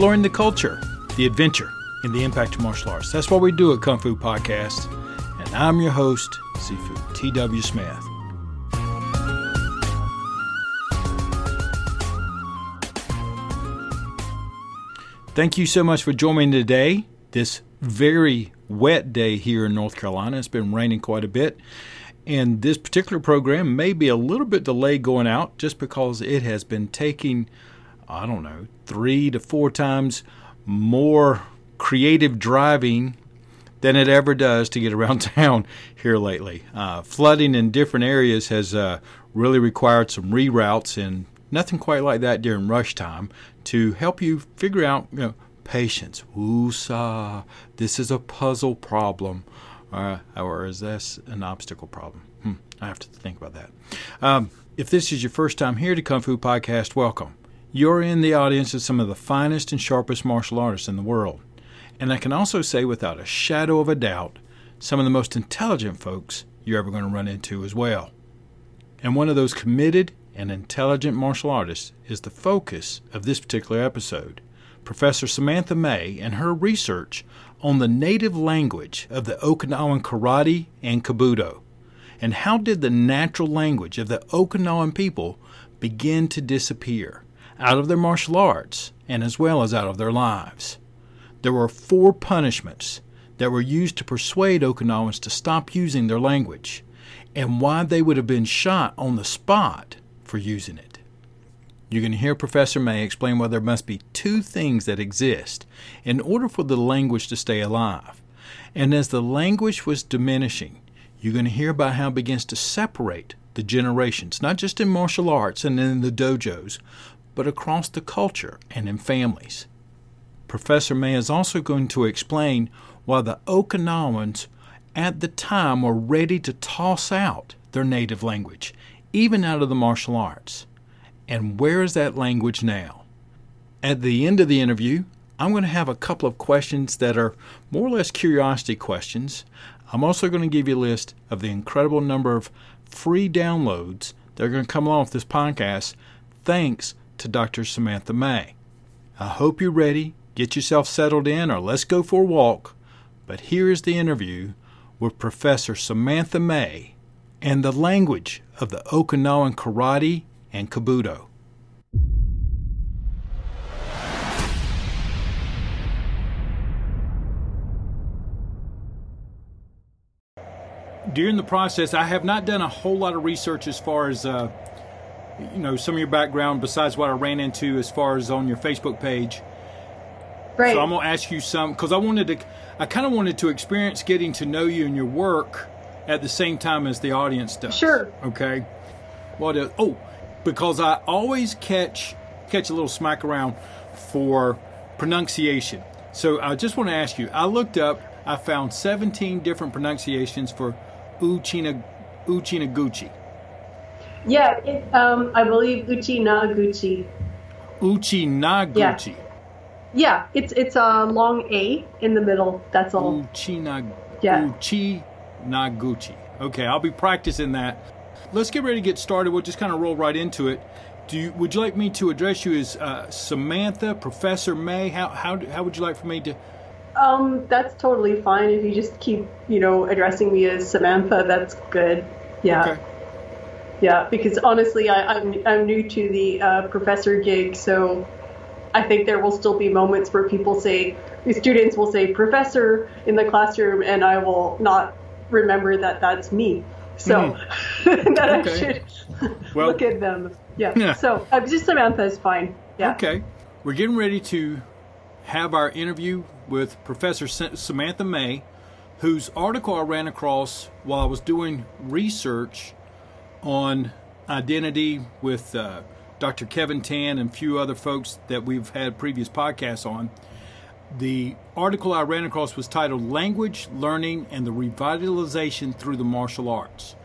exploring the culture, the adventure, and the impact of martial arts. That's what we do at Kung Fu Podcast. And I'm your host, Sifu T.W. Smith. Thank you so much for joining today. This very wet day here in North Carolina. It's been raining quite a bit. And this particular program may be a little bit delayed going out just because it has been taking, I don't know, three to four times more creative driving than it ever does to get around town here lately. Uh, flooding in different areas has uh, really required some reroutes, and nothing quite like that during rush time to help you figure out, you know, patience. Woosah, this is a puzzle problem. Uh, or is this an obstacle problem? Hmm, I have to think about that. Um, if this is your first time here to Kung Fu Podcast, welcome. You're in the audience of some of the finest and sharpest martial artists in the world. And I can also say without a shadow of a doubt, some of the most intelligent folks you're ever going to run into as well. And one of those committed and intelligent martial artists is the focus of this particular episode. Professor Samantha May and her research on the native language of the Okinawan karate and kobudo. And how did the natural language of the Okinawan people begin to disappear out of their martial arts and as well as out of their lives? There were four punishments that were used to persuade Okinawans to stop using their language and why they would have been shot on the spot for using it. You can hear Professor May explain why there must be two things that exist in order for the language to stay alive. And as the language was diminishing, you're going to hear about how it begins to separate the generations, not just in martial arts and in the dojos, but across the culture and in families. Professor May is also going to explain why the Okinawans at the time were ready to toss out their native language, even out of the martial arts. And where is that language now? At the end of the interview, I'm going to have a couple of questions that are more or less curiosity questions. I'm also going to give you a list of the incredible number of free downloads that are going to come along with this podcast thanks to Dr. Samantha May. I hope you're ready. Get yourself settled in or let's go for a walk. But here is the interview with Professor Samantha May and the language of the Okinawan karate and Kobudo. During the process, I have not done a whole lot of research as far as, uh, you know, some of your background besides what I ran into as far as on your Facebook page. Right. So I'm going to ask you some because I wanted to, I kind of wanted to experience getting to know you and your work at the same time as the audience does. Sure. Okay. What? Oh, because I always catch catch a little smack around for pronunciation. So I just want to ask you. I looked up. I found 17 different pronunciations for Uchina Uchinaguchi. Yeah, it, um, I believe Uchinaguchi. Uchinaguchi. Yeah. yeah, it's it's a long A in the middle. That's all. Uchina. Yeah. Uchinaguchi. Okay, I'll be practicing that let's get ready to get started. We'll just kind of roll right into it. Do you, would you like me to address you as uh, Samantha, Professor May? How, how, how would you like for me to? Um, that's totally fine. If you just keep, you know, addressing me as Samantha, that's good. Yeah. Okay. Yeah, because honestly, I, am I'm, I'm new to the uh, professor gig, so I think there will still be moments where people say, the students will say professor in the classroom, and I will not remember that that's me. So mm. that okay. I should well, look at them. Yeah. yeah. So uh, just Samantha is fine. Yeah. Okay. We're getting ready to have our interview with Professor Samantha May, whose article I ran across while I was doing research on identity with uh, Dr. Kevin Tan and a few other folks that we've had previous podcasts on. The article I ran across was titled Language, Learning, and the Revitalization Through the Martial Arts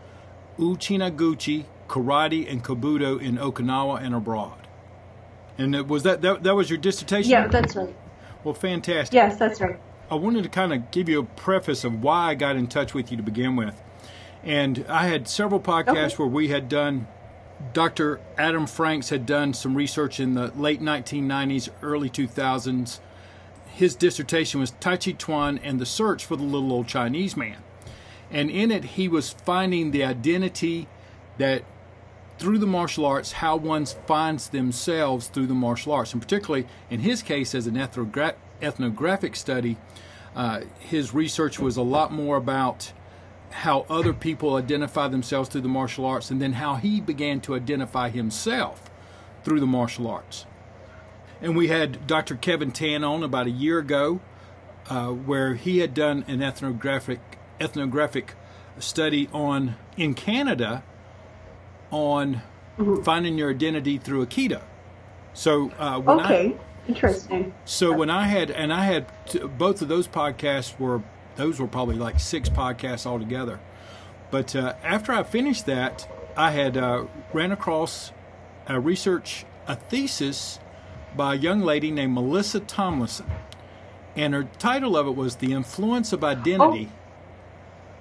Uchinaguchi, Karate, and Kobudo in Okinawa and abroad. And was that, that, that was your dissertation? Yeah, that's right. Well, fantastic. Yes, that's right. I wanted to kind of give you a preface of why I got in touch with you to begin with. And I had several podcasts okay. where we had done Dr. Adam Franks had done some research in the late 1990s, early 2000s. His dissertation was Tai Chi Chuan and the Search for the Little Old Chinese Man. And in it, he was finding the identity that through the martial arts, how one finds themselves through the martial arts. And particularly in his case, as an ethnogra- ethnographic study, uh, his research was a lot more about how other people identify themselves through the martial arts and then how he began to identify himself through the martial arts. And we had Dr. Kevin Tan on about a year ago, uh, where he had done an ethnographic ethnographic study on in Canada on mm-hmm. finding your identity through Aikido. So uh, when okay. I, Interesting. So when I had, and I had t- both of those podcasts were those were probably like six podcasts altogether. But uh, after I finished that, I had uh, ran across a research a thesis by a young lady named Melissa Tomlinson, and her title of it was "The Influence of Identity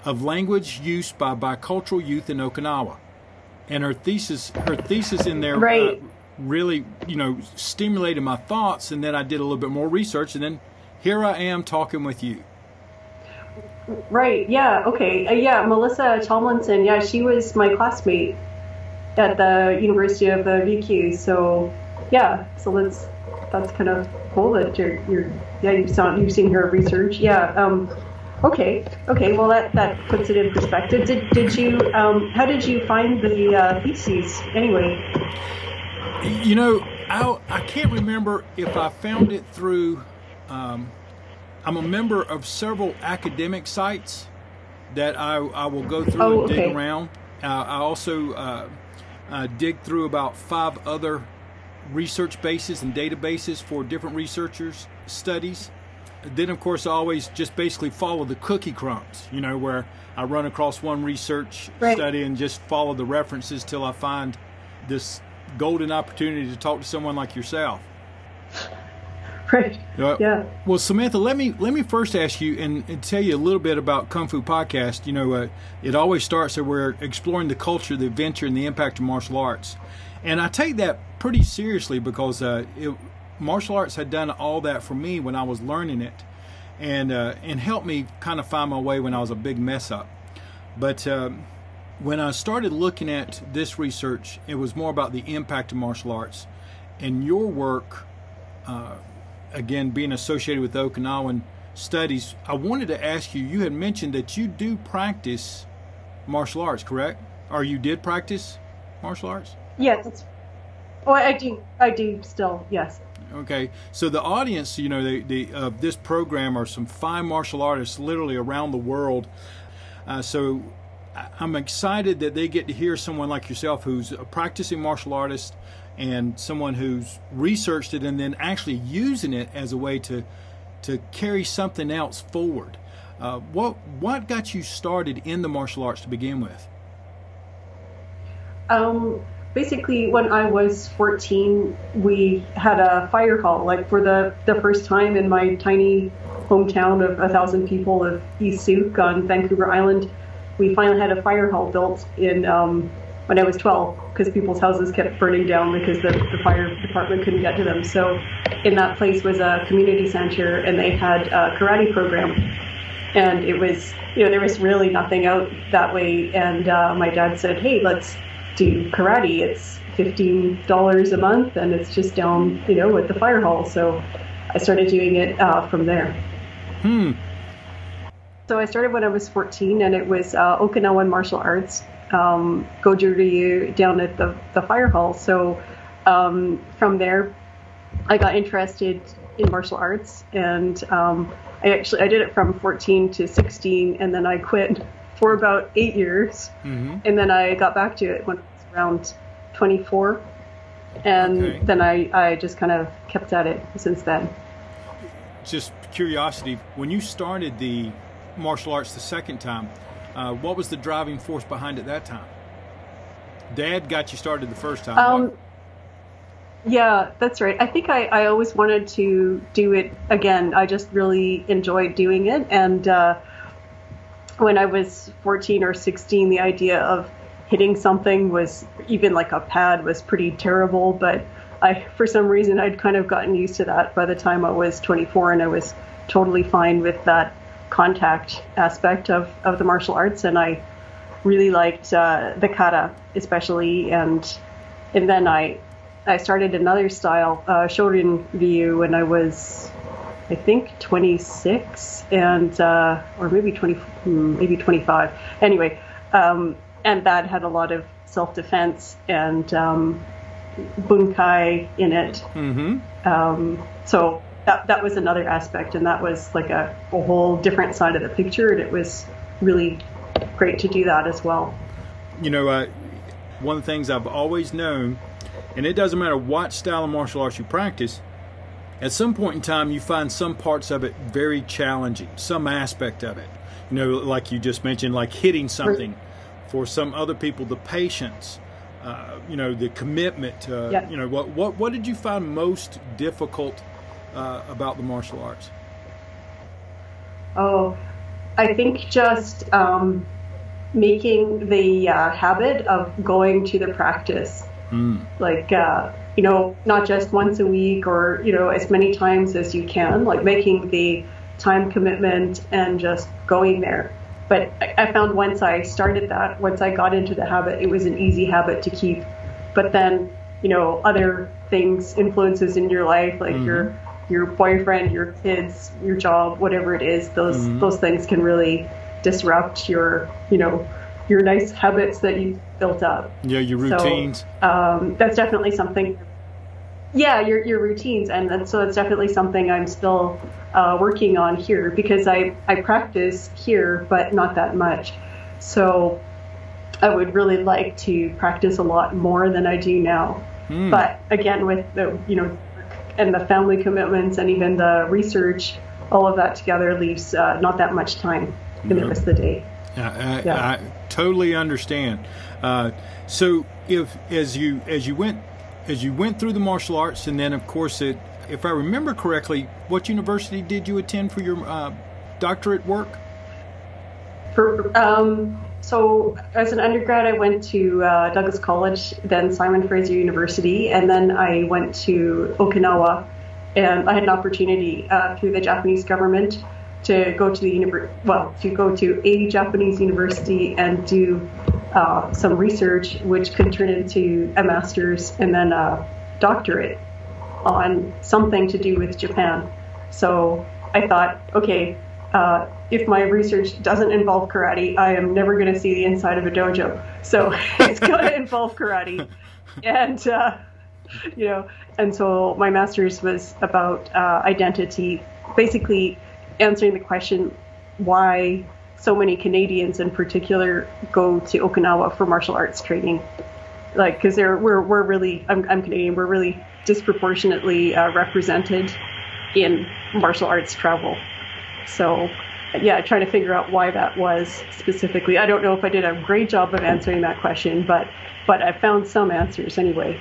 oh. of Language Use by Bicultural Youth in Okinawa." And her thesis, her thesis in there, uh, right. uh, really, you know, stimulated my thoughts. And then I did a little bit more research, and then here I am talking with you. Right. Yeah. Okay. Uh, yeah. Melissa Tomlinson. Yeah, she was my classmate at the University of the Ryukyus. So, yeah. So that's that's kind of cool that you're you're yeah you've seen you've seen her research. Yeah. Um, okay. Okay. Well, that that puts it in perspective. Did did you um, how did you find the uh, theses anyway? You know, I, I can't remember if I found it through. Um, I'm a member of several academic sites that I, I will go through oh, and okay. dig around. Uh, I also uh, uh, dig through about five other research bases and databases for different researchers' studies. Then, of course, I always just basically follow the cookie crumbs, you know, where I run across one research right. study and just follow the references till I find this golden opportunity to talk to someone like yourself. Right. Uh, yeah. Well, Samantha, let me let me first ask you and, and tell you a little bit about Kung Fu Podcast. You know, uh, it always starts that we're exploring the culture, the adventure, and the impact of martial arts, and I take that pretty seriously because uh, it, martial arts had done all that for me when I was learning it, and uh, and helped me kind of find my way when I was a big mess up. But um, when I started looking at this research, it was more about the impact of martial arts. And your work, uh, again, being associated with Okinawan studies, I wanted to ask you you had mentioned that you do practice martial arts, correct? Or you did practice martial arts? Yes. Oh, I do. I do still, yes. Okay, so the audience, you know, the, the of uh, this program are some fine martial artists, literally around the world. Uh, so I'm excited that they get to hear someone like yourself who's a practicing martial artist and someone who's researched it and then actually using it as a way to to carry something else forward. Uh, what what got you started in the martial arts to begin with? Um, basically, when I was 14, we had a fire hall, like for the the first time in my tiny hometown of a thousand people of East Sooke on Vancouver Island we finally had a fire hall built in um, when I was 12 because people's houses kept burning down because the, the fire department couldn't get to them. So in that place was a community center and they had a karate program. And it was, you know, there was really nothing out that way. And uh, my dad said, hey, let's do karate. It's $15 a month and it's just down, you know, at the fire hall. So I started doing it uh, from there. Hmm. So I started when I was 14, and it was uh, Okinawan martial arts, um, Goju Ryu down at the, the fire hall. So um, from there, I got interested in martial arts, and um, I actually I did it from 14 to 16, and then I quit for about eight years, mm-hmm. and then I got back to it when I was around 24, and okay. then I I just kind of kept at it since then. Just curiosity, when you started the martial arts the second time. Uh, what was the driving force behind it that time? Dad got you started the first time. Um, yeah, that's right. I think I, I always wanted to do it again. I just really enjoyed doing it. And uh, when I was 14 or 16, the idea of hitting something was even like a pad was pretty terrible. But I, for some reason, I'd kind of gotten used to that by the time I was 24, and I was totally fine with that contact aspect of, of the martial arts. And I really liked uh, the kata, especially, and and then I I started another style, uh, Shorin Ryu, when I was I think 26 and uh, or maybe 20 hmm, maybe 25 anyway um, and that had a lot of self-defense and um, bunkai in it Mm-hmm. um, so that, that was another aspect and that was like a, a whole different side of the picture and it was really great to do that as well You know, uh, one of the things I've always known, and it doesn't matter what style of martial arts you practice, at some point in time you find some parts of it very challenging, some aspect of it. You know, like you just mentioned, like hitting something. For some other people, the patience, uh, you know, the commitment. Uh, Yeah. You know, what what what did you find most difficult uh, about the martial arts? Oh, I think just um, making the uh, habit of going to the practice, like uh, you know, not just once a week or you know as many times as you can, like making the time commitment and just going there. But I, I found once I started that, once I got into the habit, it was an easy habit to keep. But then, you know, other things, influences in your life, like your your boyfriend, your kids, your job, whatever it is, those those things can really disrupt your, you know, your nice habits that you built up. Yeah, your So, routines. um, that's definitely something. Yeah, your your routines, and, so it's definitely something I'm still uh, working on here because I I practice here, but not that much. So I would really like to practice a lot more than I do now. But again, with the you know, and the family commitments and even the research, all of that together leaves uh, not that much time in the rest of the day. I, I, Yeah. I totally understand. Uh, so, if as you as you went as you went through the martial arts, and then of course, it, if I remember correctly, what university did you attend for your uh, doctorate work? For, um, so, as an undergrad, I went to uh, Douglas College, then Simon Fraser University, and then I went to Okinawa. And I had an opportunity uh, through the Japanese government to go to the univer- well, to go to a Japanese university and do uh, some research, which could turn into a master's and then a doctorate on something to do with Japan. So I thought, okay, uh, if my research doesn't involve karate, I am never going to see the inside of a dojo. So it's going to involve karate, and uh, you know, and so my master's was about uh, identity, basically answering the question why so many Canadians in particular go to Okinawa for martial arts training. Like because we're we're really I'm, I'm Canadian we're really disproportionately uh, represented in martial arts travel. So yeah trying to figure out why that was specifically I don't know if I did a great job of answering that question but but I found some answers anyway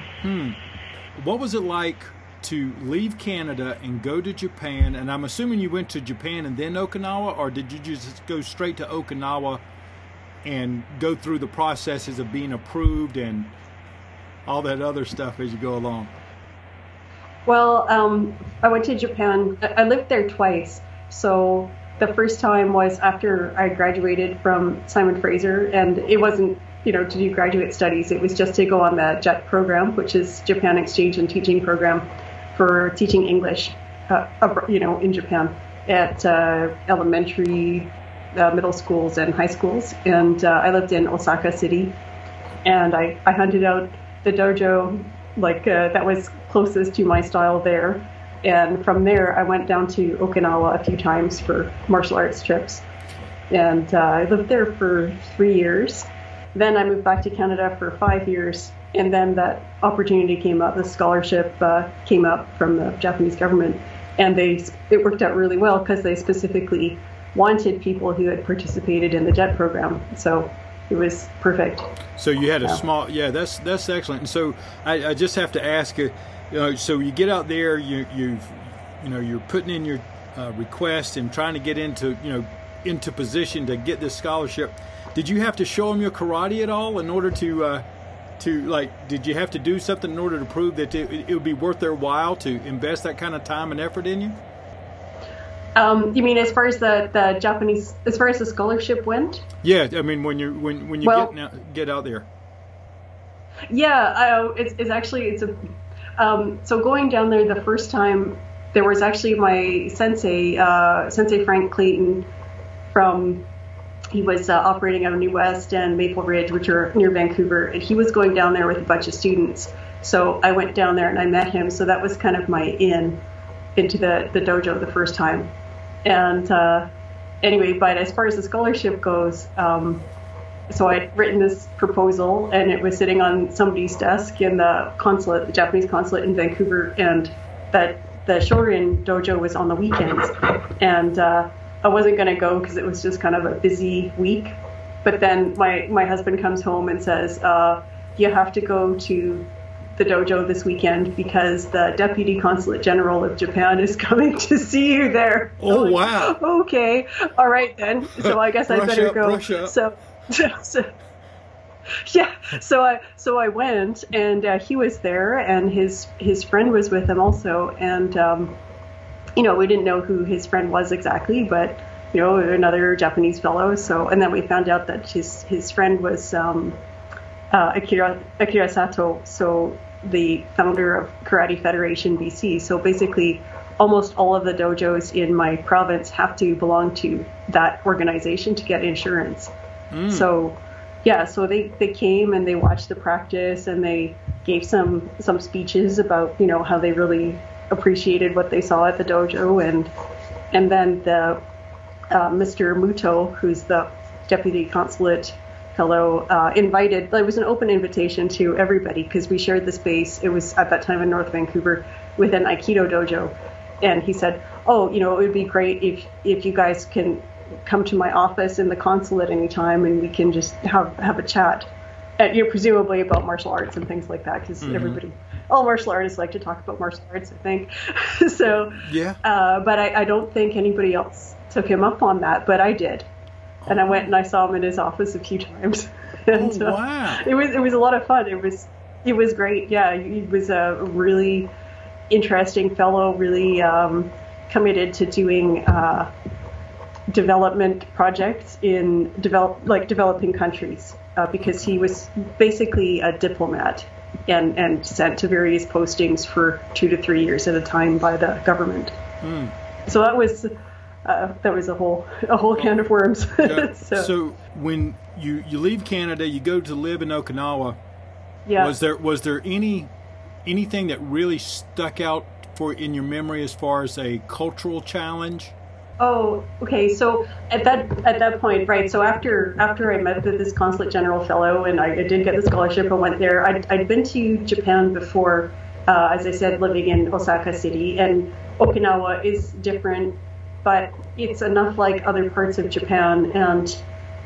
What was it like to leave Canada and go to Japan? And I'm assuming you went to Japan and then Okinawa, or did you just go straight to Okinawa and go through the processes of being approved and all that other stuff as you go along? Well, um, I went to Japan. I lived there twice. So the first time was after I graduated from Simon Fraser, and it wasn't, you know, to do graduate studies. It was just to go on the JET program, which is Japan Exchange and Teaching Program for teaching English, uh, you know, in Japan at uh, elementary, uh, middle schools, and high schools. And uh, I lived in Osaka City, and I, I hunted out the dojo like uh, that was closest to my style there and from there i went down to okinawa a few times for martial arts trips. And uh, i lived there for three years. Then i moved back to canada for five years. And then that opportunity came up the scholarship uh, came up from the japanese government. And they it worked out really well because they specifically wanted people who had participated in the jet program. So it was perfect. So you had a small, yeah. That's that's excellent. And so I, I just have to ask you, you know, so you get out there, you you've, you know, you're putting in your uh, request and trying to get into, you know, into position to get this scholarship. did you have to show them your karate at all in order to uh, to like? Did you have to do something in order to prove that it, it would be worth their while to invest that kind of time and effort in you? Um, you mean as far as the, the Japanese, as far as the scholarship went? Yeah, I mean when you when when you well, get out, get out there. Yeah, I, it's it's actually it's a um, so going down there the first time there was actually my sensei uh, Sensei Frank Clayton from he was uh, operating out of New West and Maple Ridge, which are near Vancouver, and he was going down there with a bunch of students. So I went down there and I met him. So that was kind of my in into the the dojo the first time. And uh, anyway, but as far as the scholarship goes, um, so I'd written this proposal and it was sitting on somebody's desk in the consulate, the Japanese consulate in Vancouver, and that the Shorin dojo was on the weekends, and uh, I wasn't going to go because it was just kind of a busy week. But then my my husband comes home and says, uh, "You have to go to the dojo this weekend because the deputy consulate general of Japan is coming to see you there. Oh wow! Okay, all right then. So I guess I better up, go. So, so, yeah. So I so I went and uh, he was there and his his friend was with him also and um, you know we didn't know who his friend was exactly but you know another Japanese fellow. So and then we found out that his his friend was. Um, uh, Akira, Akira Sato, so the founder of Karate Federation BC. So basically, almost all of the dojos in my province have to belong to that organization to get insurance. Mm. So, yeah, so they, they came and they watched the practice and they gave some some speeches about you know how they really appreciated what they saw at the dojo and and then the uh, Mr. Muto, who's the deputy consulate fellow uh, invited. It was an open invitation to everybody because we shared the space. It was at that time in North Vancouver with an Aikido dojo, and he said, "Oh, you know, it would be great if if you guys can come to my office in the consulate anytime, and we can just have have a chat." And, you know, presumably about martial arts and things like that, because mm-hmm. everybody, all martial artists like to talk about martial arts, I think. so, yeah. Uh, but I, I don't think anybody else took him up on that, but I did and I went and I saw him in his office a few times. and, oh, wow! Uh, it was it was a lot of fun. It was it was great. Yeah, he was a really interesting fellow, really um, committed to doing uh, development projects in develop like developing countries uh, because he was basically a diplomat and and sent to various postings for two to three years at a time by the government. Mm. So that was uh, that was a whole a whole can of worms. Yeah. so, so, when you you leave Canada, you go to live in Okinawa. Yeah. Was there was there any anything that really stuck out for in your memory as far as a cultural challenge? Oh, okay. So at that at that point, right? So after after I met this consulate general fellow and I, I did get the scholarship, I went there. I'd, I'd been to Japan before, uh, as I said, living in Osaka City, and Okinawa is different but it's enough like other parts of Japan. And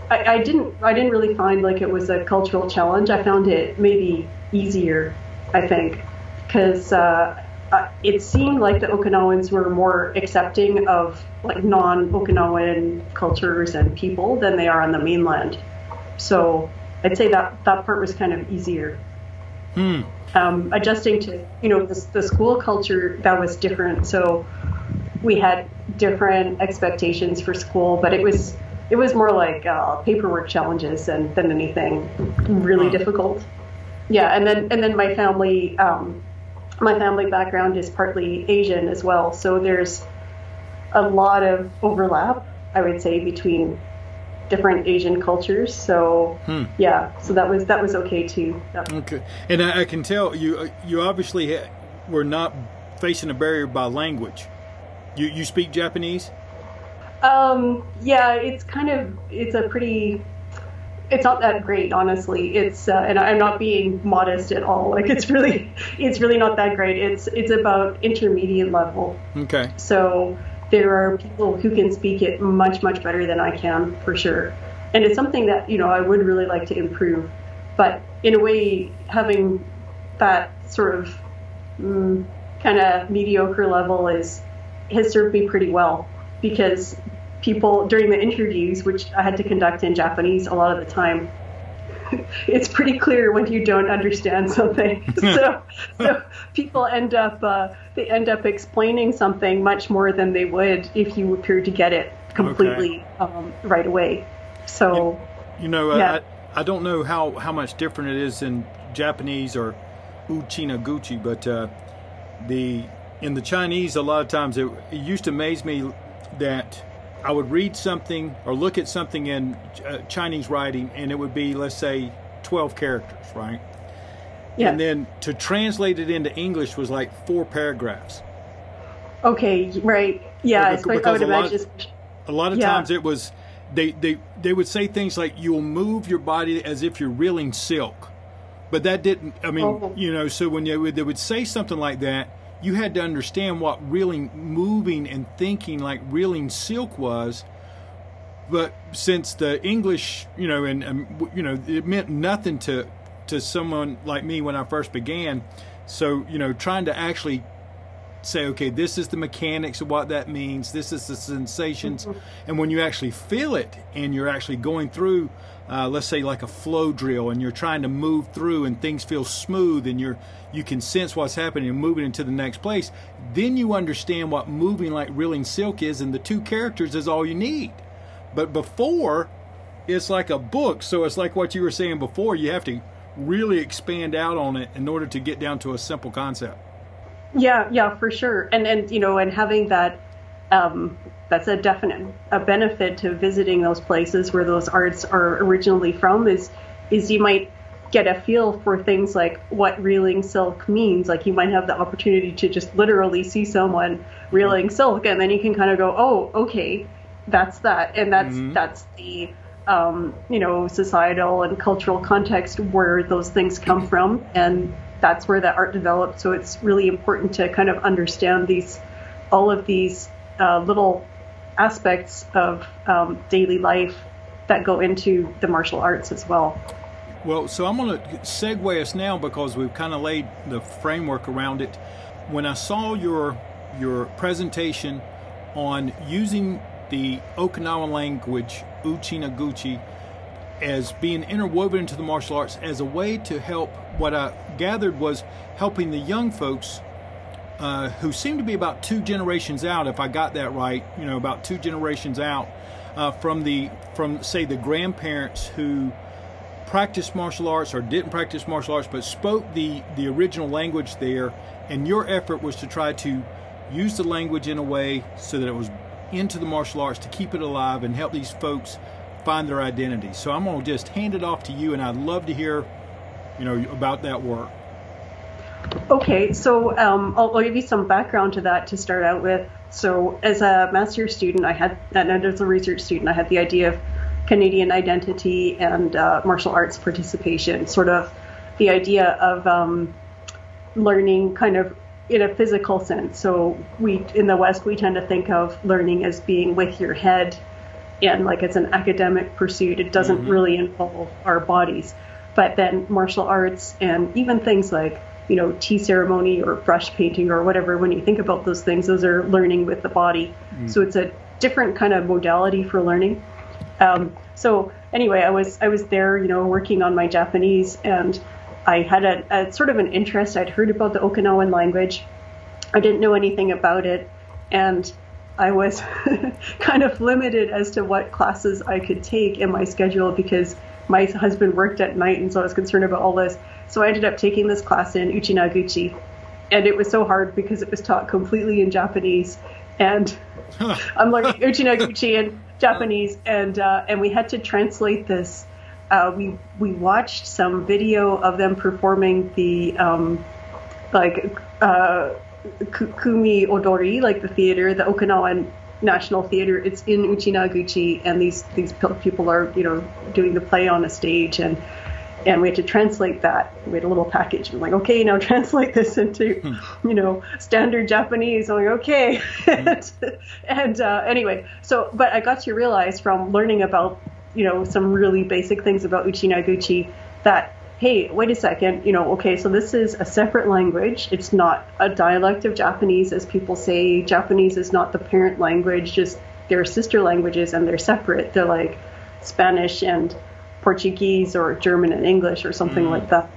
I, I, didn't I didn't really find like it was a cultural challenge. I found it maybe easier, I think, because uh, uh, it seemed like the Okinawans were more accepting of like non-Okinawan cultures and people than they are on the mainland. So I'd say that that part was kind of easier. Hmm. Um, adjusting to you know the, the school culture that was different. So we had different expectations for school, but it was it was more like uh, paperwork challenges than, than anything really difficult. Yeah, and then and then my family um, my family background is partly Asian as well, so there's a lot of overlap, I would say, between different Asian cultures. So hmm. yeah, so that was that was okay too. Okay, and I, I, can tell you you obviously were not facing a barrier by language. You you speak Japanese? Um, yeah, it's kind of it's a pretty it's not that great honestly. It's uh, and i'm not being modest at all. Like it's really it's really not that great. It's it's about intermediate level. Okay. So there are people who can speak it much much better than i can for sure. And it's something that you know i would really like to improve. But in a way having that sort of mm, kind of mediocre level is has served me pretty well. Because people during the interviews, which I had to conduct in Japanese a lot of the time, it's pretty clear when you don't understand something. so, so people end up uh, they end up explaining something much more than they would if you appear to get it completely okay. um, right away. So, you, you know, yeah. I, I don't know how how much different it is in Japanese or Uchina-guchi, but uh, the in the Chinese, a lot of times it, it used to amaze me that I would read something or look at something in uh, Chinese writing, and it would be, let's say, 12 characters, right? Yeah. And then to translate it into English was like four paragraphs. Okay, right. Yeah, because, I would imagine. Lot, a lot of yeah. times it was, they, they, they would say things like, you'll move your body as if you're reeling silk. But that didn't, I mean, oh. you know, so when they would, they would say something like that, you had to understand what reeling, moving, and thinking like reeling silk was. But since the English, you know, and, and you know, it meant nothing to to someone like me when I first began. So you know, trying to actually say, okay, this is the mechanics of what that means. This is the sensations, mm-hmm. and when you actually feel it, and you're actually going through, uh, let's say like a flow drill, and you're trying to move through, and things feel smooth, and you're you can sense what's happening and moving into the next place. Then you understand what moving like reeling silk is, and the two characters is all you need. But before, it's like a book, so it's like what you were saying before. You have to really expand out on it in order to get down to a simple concept. Yeah, yeah, for sure. And and you know, and having that um, that's a definite a benefit to visiting those places where those arts are originally from is is you might get a feel for things like what reeling silk means. Like you might have the opportunity to just literally see someone reeling silk, and then you can kind of go, oh, okay, that's that, and that's mm-hmm. that's the um, you know societal and cultural context where those things come from, and that's where the art developed. So it's really important to kind of understand these, all of these uh, little aspects of um, daily life that go into the martial arts as well. Well, so I'm going to segue us now because we've kind of laid the framework around it. When I saw your your presentation on using the Okinawan language Uchi-no-Guchi as being interwoven into the martial arts as a way to help. What I gathered was helping the young folks uh, who seem to be about two generations out, if I got that right. You know, about two generations out uh, from the from say the grandparents who practiced martial arts or didn't practice martial arts but spoke the the original language there, and your effort was to try to use the language in a way so that it was into the martial arts to keep it alive and help these folks find their identity. So I'm going to just hand it off to you, and I'd love to hear, you know, about that work. Okay, so um, I'll, I'll, give you some background to that to start out with. So as a master's student, I had, and as a research student, I had the idea of Canadian identity and uh, martial arts participation, sort of the idea of um, learning kind of in a physical sense. So we in the West we tend to think of learning as being with your head and like it's an academic pursuit. It doesn't mm-hmm. really involve our bodies. But then martial arts and even things like, you know, tea ceremony or brush painting or whatever, when you think about those things, those are learning with the body. Mm. So it's a different kind of modality for learning. Um, so anyway, I was I was there, you know, working on my Japanese, and I had a, a sort of an interest. I'd heard about the Okinawan language. I didn't know anything about it, and I was kind of limited as to what classes I could take in my schedule because my husband worked at night, and so I was concerned about all this. So I ended up taking this class in Uchi-no-Guchi, and it was so hard because it was taught completely in Japanese, and I'm like Uchi-no-Guchi in Japanese, and uh, and we had to translate this. Uh, we we watched some video of them performing the um, like. Uh, Kumi Odori, like the theater, the Okinawan National Theater. It's in Uchi-no-Guchi, and these these people are you know doing the play on a stage, and and we had to translate that. We had a little package. I'm like, okay, now translate this into hmm. you know standard Japanese. I'm like, okay, hmm. and, and uh, anyway, so but I got to realize from learning about you know some really basic things about Uchi-no-Guchi that hey, wait a second, you know, okay, so this is a separate language. It's not a dialect of Japanese, as people say. Japanese is not the parent language, just they're sister languages and they're separate. They're like Spanish and Portuguese or German and English or something mm. like that.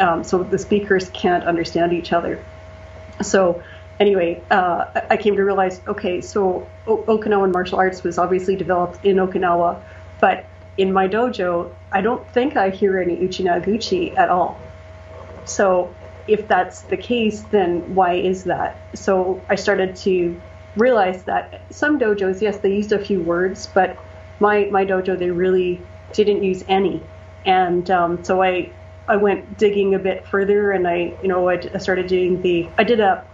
Um, so the speakers can't understand each other. So anyway, uh, I came to realize, okay, so o- Okinawan martial arts was obviously developed in Okinawa, but in my dojo, I don't think I hear any uchinaguchi at all. So if that's the case, then why is that? So I started to realize that some dojos, yes, they used a few words, but my my dojo they really didn't use any, and um, so I I went digging a bit further, and I you know I, started doing the I did a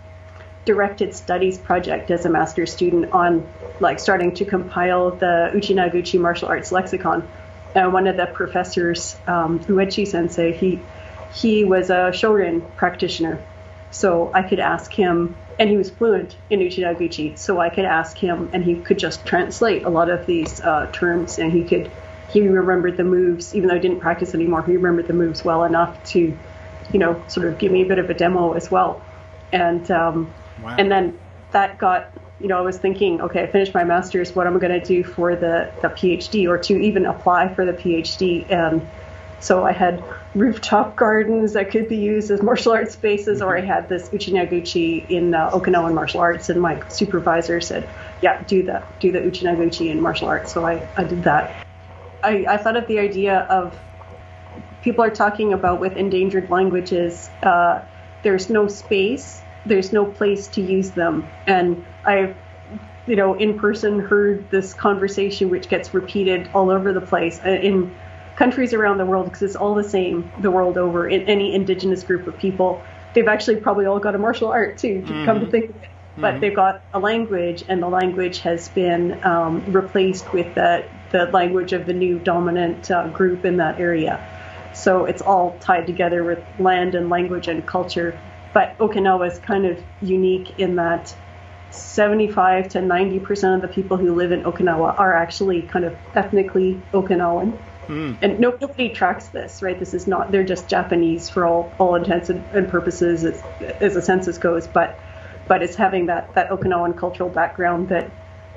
directed studies project as a master's student on like starting to compile the Uchinaguchi martial arts lexicon. And one of the professors, um, Uechi sensei, he he was a Shorin practitioner. So I could ask him, and he was fluent in Uchinaguchi, so I could ask him, and he could just translate a lot of these uh, terms, and he could, he remembered the moves, even though I didn't practice anymore, he remembered the moves well enough to, you know, sort of give me a bit of a demo as well. And, um, wow. and then that got, you know, I was thinking, okay, I finished my master's, what am I going to do for the, the PhD or to even apply for the PhD? And so I had rooftop gardens that could be used as martial arts spaces, or I had this Uchinaguchi in uh, Okinawan martial arts, and my supervisor said, "Yeah, do that, do the Uchinaguchi in martial arts." So I, I did that. I, I thought of the idea of people are talking about with endangered languages, uh, there's no space, there's no place to use them, and I've you know in person heard this conversation which gets repeated all over the place uh, in countries around the world, because it's all the same the world over, in any indigenous group of people, they've actually probably all got a martial art too, to mm-hmm. come to mm-hmm. think of it. But mm-hmm. they've got a language, and the language has been um, replaced with the, the language of the new dominant uh, group in that area. So it's all tied together with land and language and culture. But Okinawa is kind of unique in that 75 to 90 percent of the people who live in Okinawa are actually kind of ethnically Okinawan. Mm. And no, nobody tracks this, right? This is not, they're just Japanese for all, all intents and, and purposes as, as the census goes, but but it's having that, that Okinawan cultural background that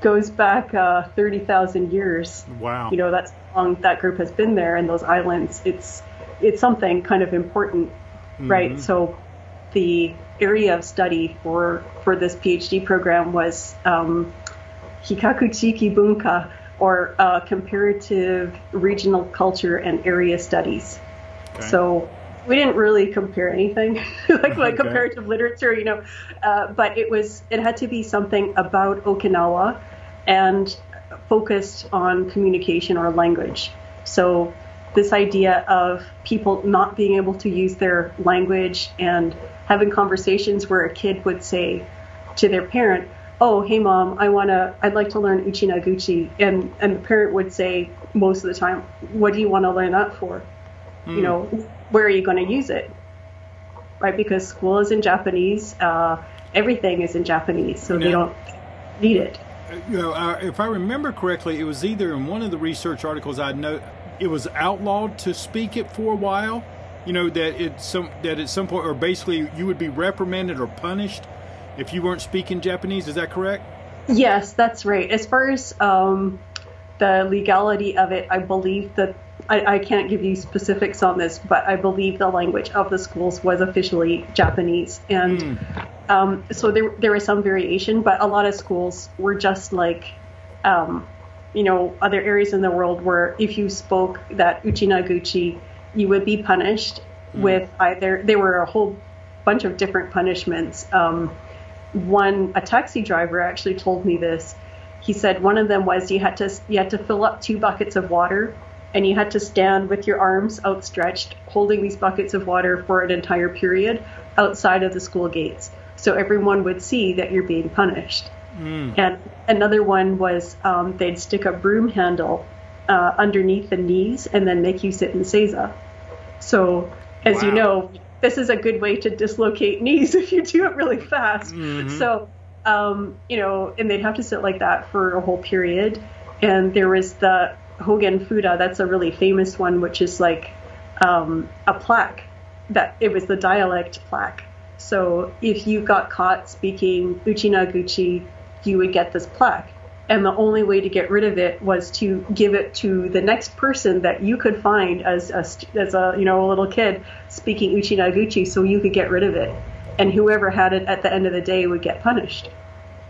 goes back uh, 30,000 years. Wow. You know, that's how long that group has been there and those islands. It's it's something kind of important, mm-hmm. right? So the area of study for for this PhD program was um, Hikaku Chiki Bunka, or uh, comparative regional culture and area studies. Okay. So we didn't really compare anything like like okay. comparative literature, you know, uh, but it was it had to be something about Okinawa and focused on communication or language. So this idea of people not being able to use their language and having conversations where a kid would say to their parent, oh, hey mom, I wanna, I'd like to learn Uchinaguchi, and and the parent would say most of the time, what do you want to learn that for? Mm. You hmm. know, where are you going to use it? Right, because school is in Japanese, uh, everything is in Japanese, so now, they don't need it. You know, uh, if I remember correctly, it was either in one of the research articles I know it was outlawed to speak it for a while. You know that it some that at some point, or basically, you would be reprimanded or punished if you weren't speaking Japanese. Is that correct? Yes, that's right. As far as um, the legality of it, I believe that I, I, can't give you specifics on this, but I believe the language of the schools was officially Japanese, and mm. um, so there there was some variation, but a lot of schools were just like. Um, you know, other areas in the world where if you spoke that Uchinaguchi, you would be punished mm. with either, there were a whole bunch of different punishments. Um, one a taxi driver actually told me this. He said one of them was you had to you had to fill up two buckets of water and you had to stand with your arms outstretched holding these buckets of water for an entire period outside of the school gates so everyone would see that you're being punished. Mm. And another one was um, they'd stick a broom handle uh, underneath the knees and then make you sit in seiza. So, as wow. you know, this is a good way to dislocate knees if you do it really fast. Mm-hmm. So, um, you know, and they'd have to sit like that for a whole period. And there was the Hogen Fuda, that's a really famous one, which is like um, a plaque that it was the dialect plaque. So if you got caught speaking Uchinaguchi, you would get this plaque. And the only way to get rid of it was to give it to the next person that you could find as a, as a you know a little kid speaking Uchinaguchi, so you could get rid of it, and whoever had it at the end of the day would get punished.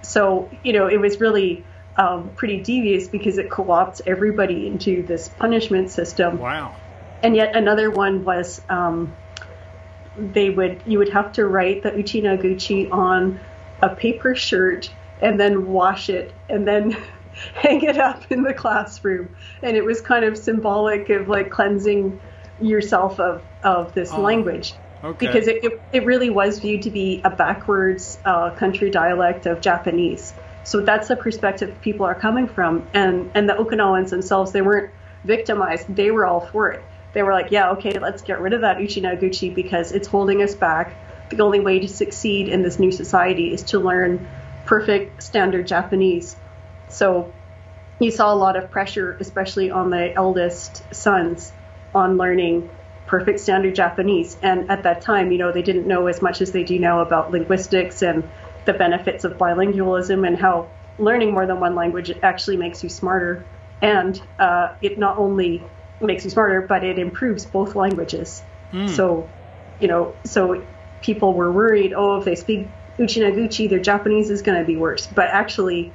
So you know it was really um, pretty devious because it co-opts everybody into this punishment system. Wow. And yet another one was um, they would you would have to write the Uchinaguchi on a paper shirt and then wash it and then hang it up in the classroom. And it was kind of symbolic of like cleansing yourself of, of this oh, language. Okay. Because it, it, it, really was viewed to be a backwards uh, country dialect of Japanese. So that's the perspective people are coming from. And, and the Okinawans themselves, they weren't victimized. They were all for it. They were like, yeah, okay, let's get rid of that Uchinaguchi because it's holding us back. The only way to succeed in this new society is to learn perfect standard Japanese. So you saw a lot of pressure, especially on the eldest sons, on learning perfect standard Japanese. And at that time, you know, they didn't know as much as they do now about linguistics and the benefits of bilingualism and how learning more than one language actually makes you smarter. And uh, it not only makes you smarter, but it improves both languages. Mm. So, you know, so people were worried, oh, if they speak Uchinaguchi, their Japanese is going to be worse. But actually,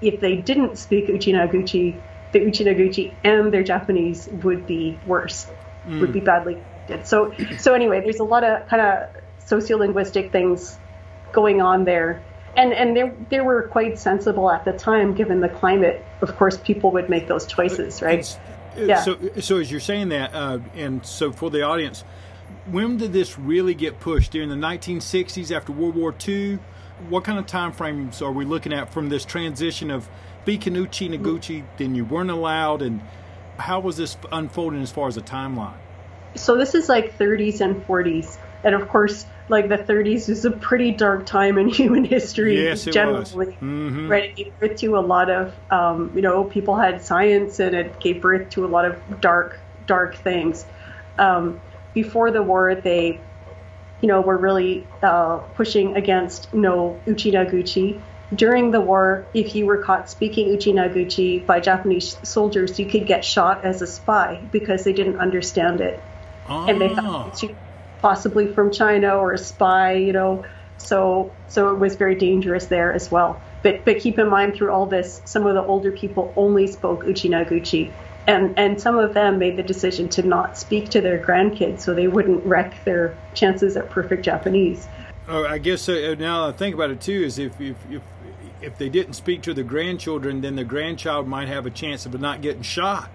if they didn't speak Uchinaguchi, the Uchinaguchi and their Japanese would be worse, mm. would be badly. So, so anyway, there's a lot of kind of sociolinguistic things going on there. And, and they, they were quite sensible at the time, given the climate. Of course, people would make those choices, right? yeah. So, so as you're saying that, uh, and so for the audience, when did this really get pushed? During the 1960s, after World War II? What kind of time frames are we looking at from this transition of Bikanuchi Noguchi, then you weren't allowed, and how was this unfolding as far as a timeline? So this is like 30s and 40s, and of course, like the 30s is a pretty dark time in human history yes, generally. Mm-hmm. Right, it gave birth to a lot of, um, you know, people had science, and it gave birth to a lot of dark, dark things. Um, before the war, they, you know, were really uh, pushing against no Uchinaguchi. During the war, if you were caught speaking Uchinaguchi by Japanese soldiers, you could get shot as a spy because they didn't understand it, oh. and they thought you possibly from China or a spy, you know. So, so it was very dangerous there as well. But, but keep in mind, through all this, some of the older people only spoke Uchinaguchi and and some of them made the decision to not speak to their grandkids so they wouldn't wreck their chances at perfect Japanese. Oh, I guess uh, now I think about it too is if if if if they didn't speak to the grandchildren, then the grandchild might have a chance of not getting shot.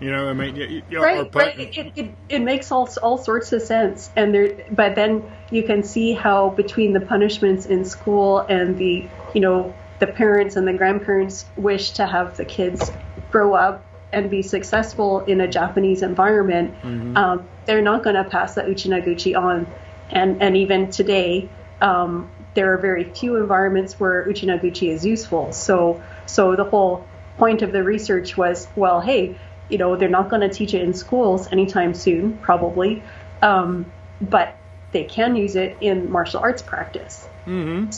You know, I mean, you, you, right, right. It, it, it makes all all sorts of sense, and there. But then you can see how between the punishments in school and the, you know, the parents and the grandparents wish to have the kids grow up and be successful in a Japanese environment, mm-hmm. um, they're not going to pass the Uchinaguchi on. And and even today, um, there are very few environments where Uchinaguchi is useful. So so the whole point of the research was, well, hey, you know, they're not going to teach it in schools anytime soon, probably, um, but they can use it in martial arts practice. Mm-hmm.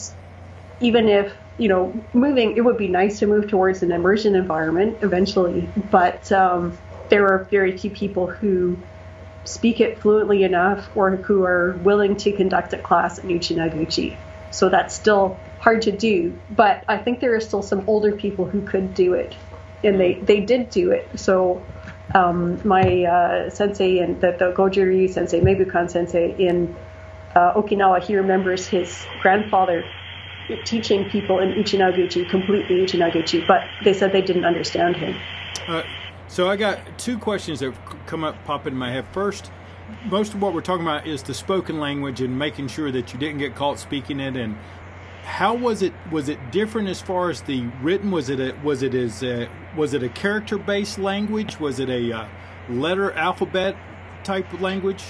Even if you know, moving, it would be nice to move towards an immersion environment eventually, but um, there are very few people who speak it fluently enough or who are willing to conduct a class in Uchinaguchi. So that's still hard to do, but I think there are still some older people who could do it, and they, they did do it. So um, my uh, sensei and the, the Goju-ryu sensei, Megukan sensei in uh, Okinawa, he remembers his grandfather teaching people in Uchinaguchi, completely Uchinaguchi, but they said they didn't understand him. Uh, so I got two questions that come up, pop in my head. First, most of what we're talking about is the spoken language and making sure that you didn't get caught speaking it. And how was it? Was it different as far as the written? Was it a, was it as a, was it a character based language? Was it a uh, letter alphabet type language?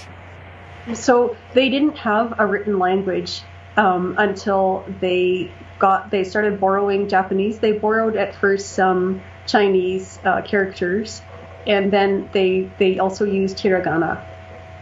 So they didn't have a written language um, until they got they started borrowing Japanese. They borrowed at first some Chinese uh, characters, and then they they also used hiragana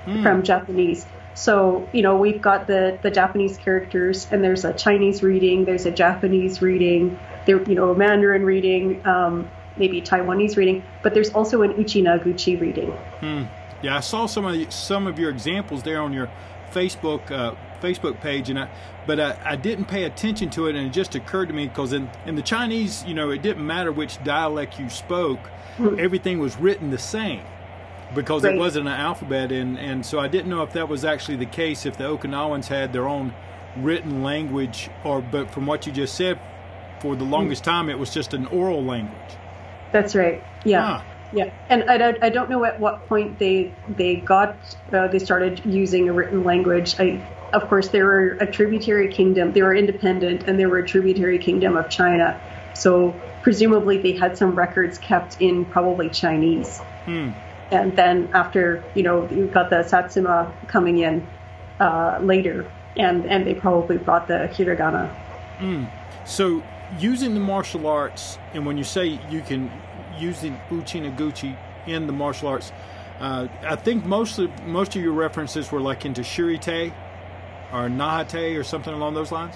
mm. from Japanese. So you know we've got the the Japanese characters, and there's a Chinese reading, there's a Japanese reading, there, you know, a Mandarin reading, um, maybe Taiwanese reading, but there's also an Uchi-no-Guchi reading. Hmm. Yeah, I saw some of the, some of your examples there on your Facebook uh, Facebook page, and I, but I, I, didn't pay attention to it, and it just occurred to me because in in the Chinese, you know, it didn't matter which dialect you spoke, mm-hmm. everything was written the same because right. it wasn't an alphabet, and and so I didn't know if that was actually the case if the Okinawans had their own written language, or but from what you just said, for the longest mm-hmm. time it was just an oral language. That's right. Yeah. Huh. Yeah, and I, I don't know at what point they they got uh, they started using a written language. I of course they were a tributary kingdom. They were independent and they were a tributary kingdom of China. So presumably they had some records kept in probably Chinese. Hmm. And then after you know you got the Satsuma coming in uh, later, and and they probably brought the hiragana. Hmm. So using the martial arts, and when you say you can using Uchi-no-Guchi in the martial arts. Uh, I think most of, most of your references were like into Shurite or Nahate or something along those lines.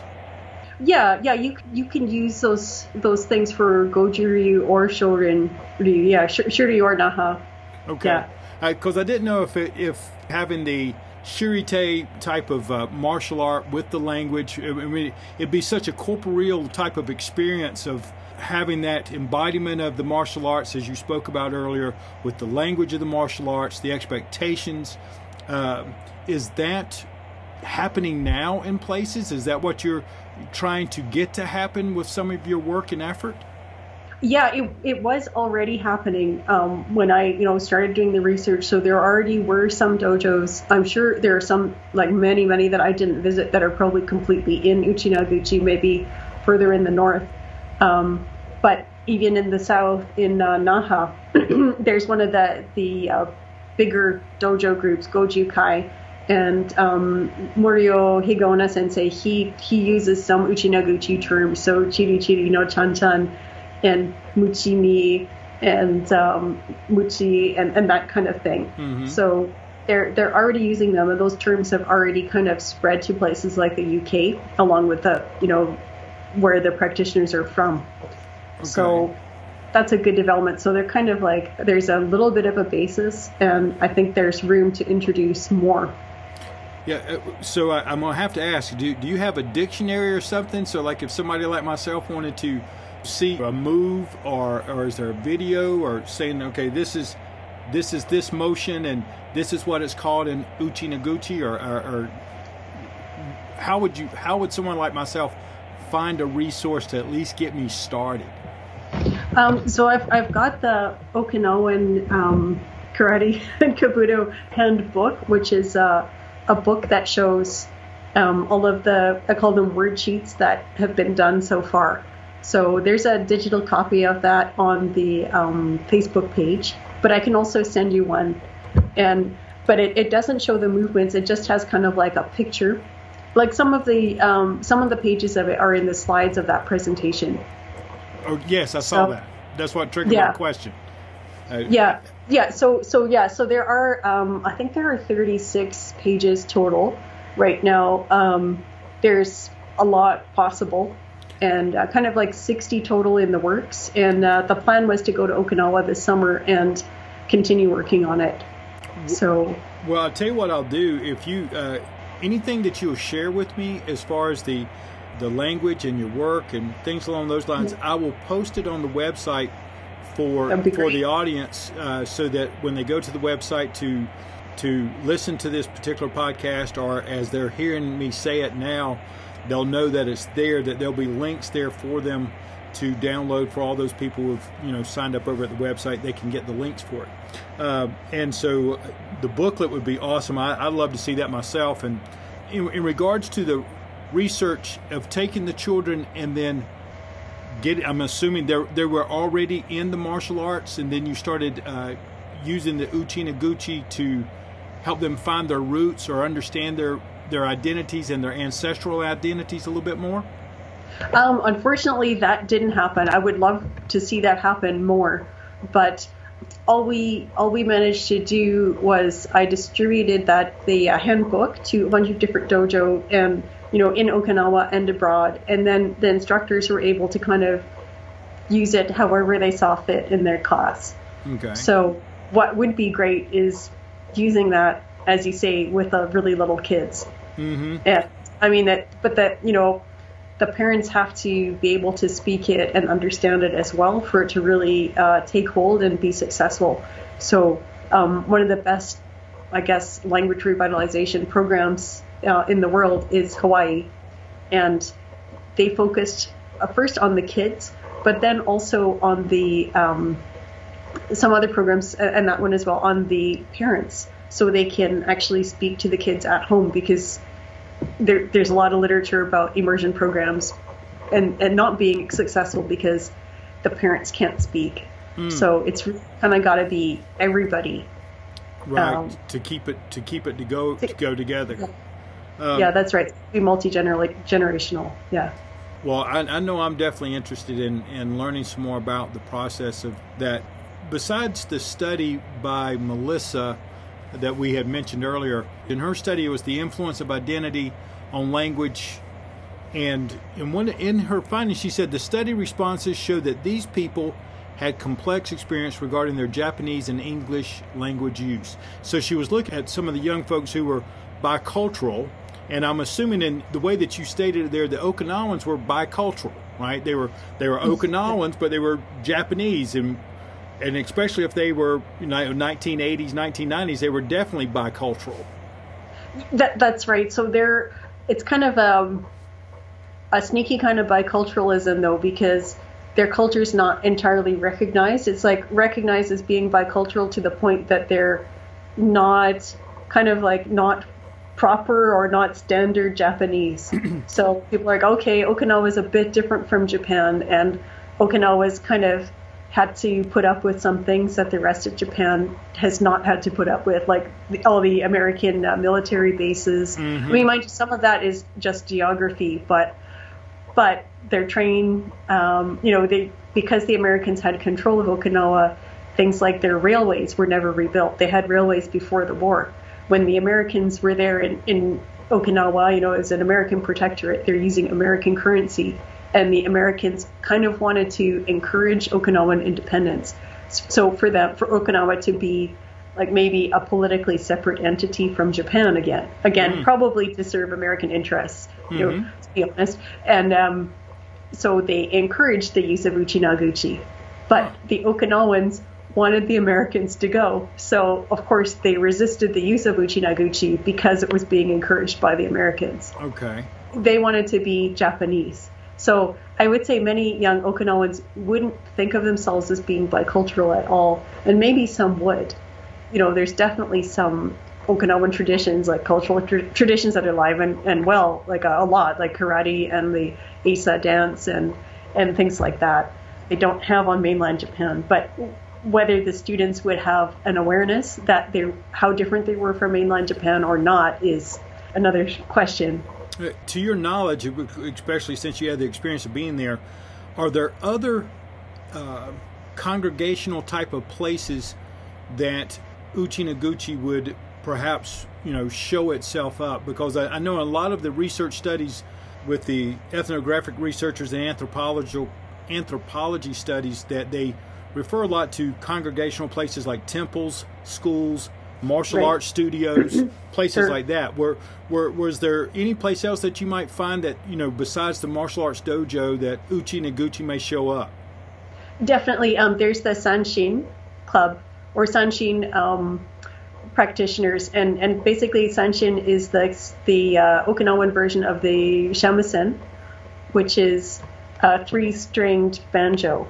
Yeah, yeah, you you can use those those things for Goju or Shorin Ryu. Yeah, Shuri or Naha. Okay. Because yeah. I didn't know if it, if having the Shurite type of uh, martial art with the language, I mean, it'd be such a corporeal type of experience of having that embodiment of the martial arts, as you spoke about earlier, with the language of the martial arts, the expectations, uh, is that happening now in places? Is that what you're trying to get to happen with some of your work and effort? Yeah, it, it was already happening um, when I, you know, started doing the research. So there already were some dojos. I'm sure there are some, like many, many that I didn't visit that are probably completely in Uchi-no-Guchi, maybe further in the north. Um, but even in the south, in uh, Naha, there's one of the the uh, bigger dojo groups, Goju Kai, and um, Morio Higaonna Sensei. He he uses some Uchi-no-Guchi terms, so Chiri Chiri no Chan Chan, and muchi Muchimi, and um, Muchi, and, and that kind of thing. Mm-hmm. So they're they're already using them, and those terms have already kind of spread to places like the UK, along with the you know where the practitioners are from. Okay. So that's a good development. So they're kind of like there's a little bit of a basis, and I think there's room to introduce more. Yeah, uh, so I, am gonna have to ask: do do you have a dictionary or something? So like if somebody like myself wanted to see a move, or or is there a video, or saying okay, this is this is this motion, and this is what it's called in Uchi-no-Guchi, or, or, or how would you how would someone like myself find a resource to at least get me started? Um, so I've, I've got the Okinawan um, Karate and kobudo handbook, which is uh, a book that shows um, all of the, I call them word sheets that have been done so far. So there's a digital copy of that on the um, Facebook page, but I can also send you one. And but it, it doesn't show the movements. It just has kind of like a picture. Like some of the um, some of the pages of it are in the slides of that presentation. Oh yes, I saw so, that. That's what triggered yeah. my question. Yeah, yeah. So so yeah. So there are um, I think there are 36 pages total right now. Um, there's a lot possible, and uh, kind of like 60 total in the works. And uh, the plan was to go to Okinawa this summer and continue working on it. So. Well, I'll tell you what I'll do. If you uh, anything that you'll share with me as far as the the language and your work and things along those lines, I will post it on the website for for the audience uh, so that when they go to the website to to listen to this particular podcast or as they're hearing me say it now, they'll know that it's there. That there'll be links there for them to download for all those people who've you know signed up over at the website. They can get the links for it. Uh, and so the booklet would be awesome. I, would love to see that myself. And in, in regards to the research of taking the children and then get I'm assuming they they were already in the martial arts and then you started uh, using the Uchi-no-Guchi to help them find their roots or understand their their identities and their ancestral identities a little bit more? Um, unfortunately, that didn't happen. I would love to see that happen more, but all we all we managed to do was I distributed that the uh, handbook to a bunch of different dojo and you know, in Okinawa and abroad. And then the instructors were able to kind of use it however they saw fit in their class. Okay. So what would be great is using that, as you say, with the really little kids. Mm-hmm. Yeah, I mean that, but that you know, the parents have to be able to speak it and understand it as well for it to really uh, take hold and be successful. So um, one of the best, I guess, language revitalization programs uh, in the world is Hawaii, and they focused uh, first on the kids, but then also on the um, some other programs and that one as well on the parents so they can actually speak to the kids at home because there, there's a lot of literature about immersion programs and, and not being successful because the parents can't speak. Mm. So it's kind of got to be everybody. Right um, to keep it to keep it to go to, to go together. Yeah, um, yeah that's right. Be multi generational. Yeah. Well, I, I, know I'm definitely interested in, in learning some more about the process of that. Besides the study by Melissa that we had mentioned earlier, in her study it was the influence of identity on language. And in one in her findings, she said the study responses showed that these people had complex experience regarding their Japanese and English language use. So she was looking at some of the young folks who were bicultural and I'm assuming in the way that you stated it there, the Okinawans were bicultural, right? They were they were Okinawans, but they were Japanese, and and especially if they were you know 1980s, 1990s, they were definitely bicultural. That that's right. So they're it's kind of um, a sneaky kind of biculturalism though, because their culture is not entirely recognized. It's like recognized as being bicultural to the point that they're not kind of like not proper or not standard Japanese. so people are like, okay, Okinawa is a bit different from Japan, and Okinawa's kind of had to put up with some things that the rest of Japan has not had to put up with, like the, all the American uh, military bases. Mm-hmm. I mean, mind you, some of that is just geography, but but their train, um, you know, they because the Americans had control of Okinawa, things like their railways were never rebuilt. They had railways before the war when the Americans were there in, in Okinawa, you know, as an American protectorate, they're using American currency. And the Americans kind of wanted to encourage Okinawan independence. So for them, for Okinawa to be like maybe a politically separate entity from Japan again, again, mm. probably to serve American interests, you mm-hmm. know, to be honest. And um, so they encouraged the use of Uchinaguchi. But the Okinawans wanted the Americans to go. So, of course, they resisted the use of Uchinaguchi because it was being encouraged by the Americans. Okay. They wanted to be Japanese. So, I would say many young Okinawans wouldn't think of themselves as being bicultural at all, and maybe some would. You know, there's definitely some Okinawan traditions, like cultural tra- traditions that are alive and, and well, like a, a lot, like karate and the Asa dance and, and things like that. They don't have on mainland Japan. But whether the students would have an awareness that they how different they were from mainland Japan or not is another question. Uh, to your knowledge, especially since you had the experience of being there, are there other uh, congregational type of places that Uchinaguchi would perhaps you know show itself up? Because I, I know a lot of the research studies with the ethnographic researchers and anthropological anthropology studies that they refer a lot to congregational places like temples, schools, martial right. arts studios, places sure. like that. Were, were was there any place else that you might find that you know besides the martial arts dojo that Uchinaguchi may show up? Definitely. Um, there's the Sanshin Club or Sanshin um, practitioners, and and basically Sanshin is the the uh, Okinawan version of the shamisen, which is a three-stringed banjo.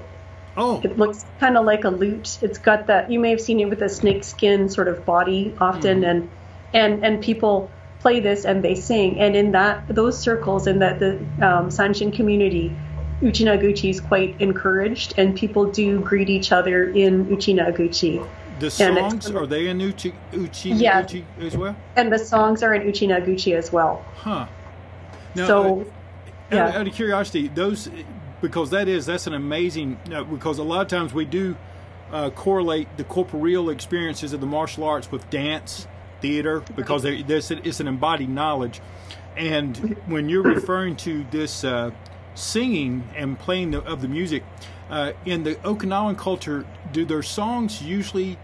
Oh. It looks kind of like a lute. It's got that you may have seen it with a snake skin sort of body often, mm. and and and people play this and they sing. And in that those circles in that the um, Sanshin community, Uchinaguchi is quite encouraged, and people do greet each other in Uchinaguchi. The songs are they in Uchi, Uchinaguchi yeah, as well? And the songs are in Uchinaguchi as well. Huh. Now, so, uh, yeah. out of curiosity, those because that is that's an amazing uh, because a lot of times we do uh, correlate the corporeal experiences of the martial arts with dance theater because there's it's an embodied knowledge and when you're referring to this uh, singing and playing the, of the music uh, in the Okinawan culture, do their songs usually,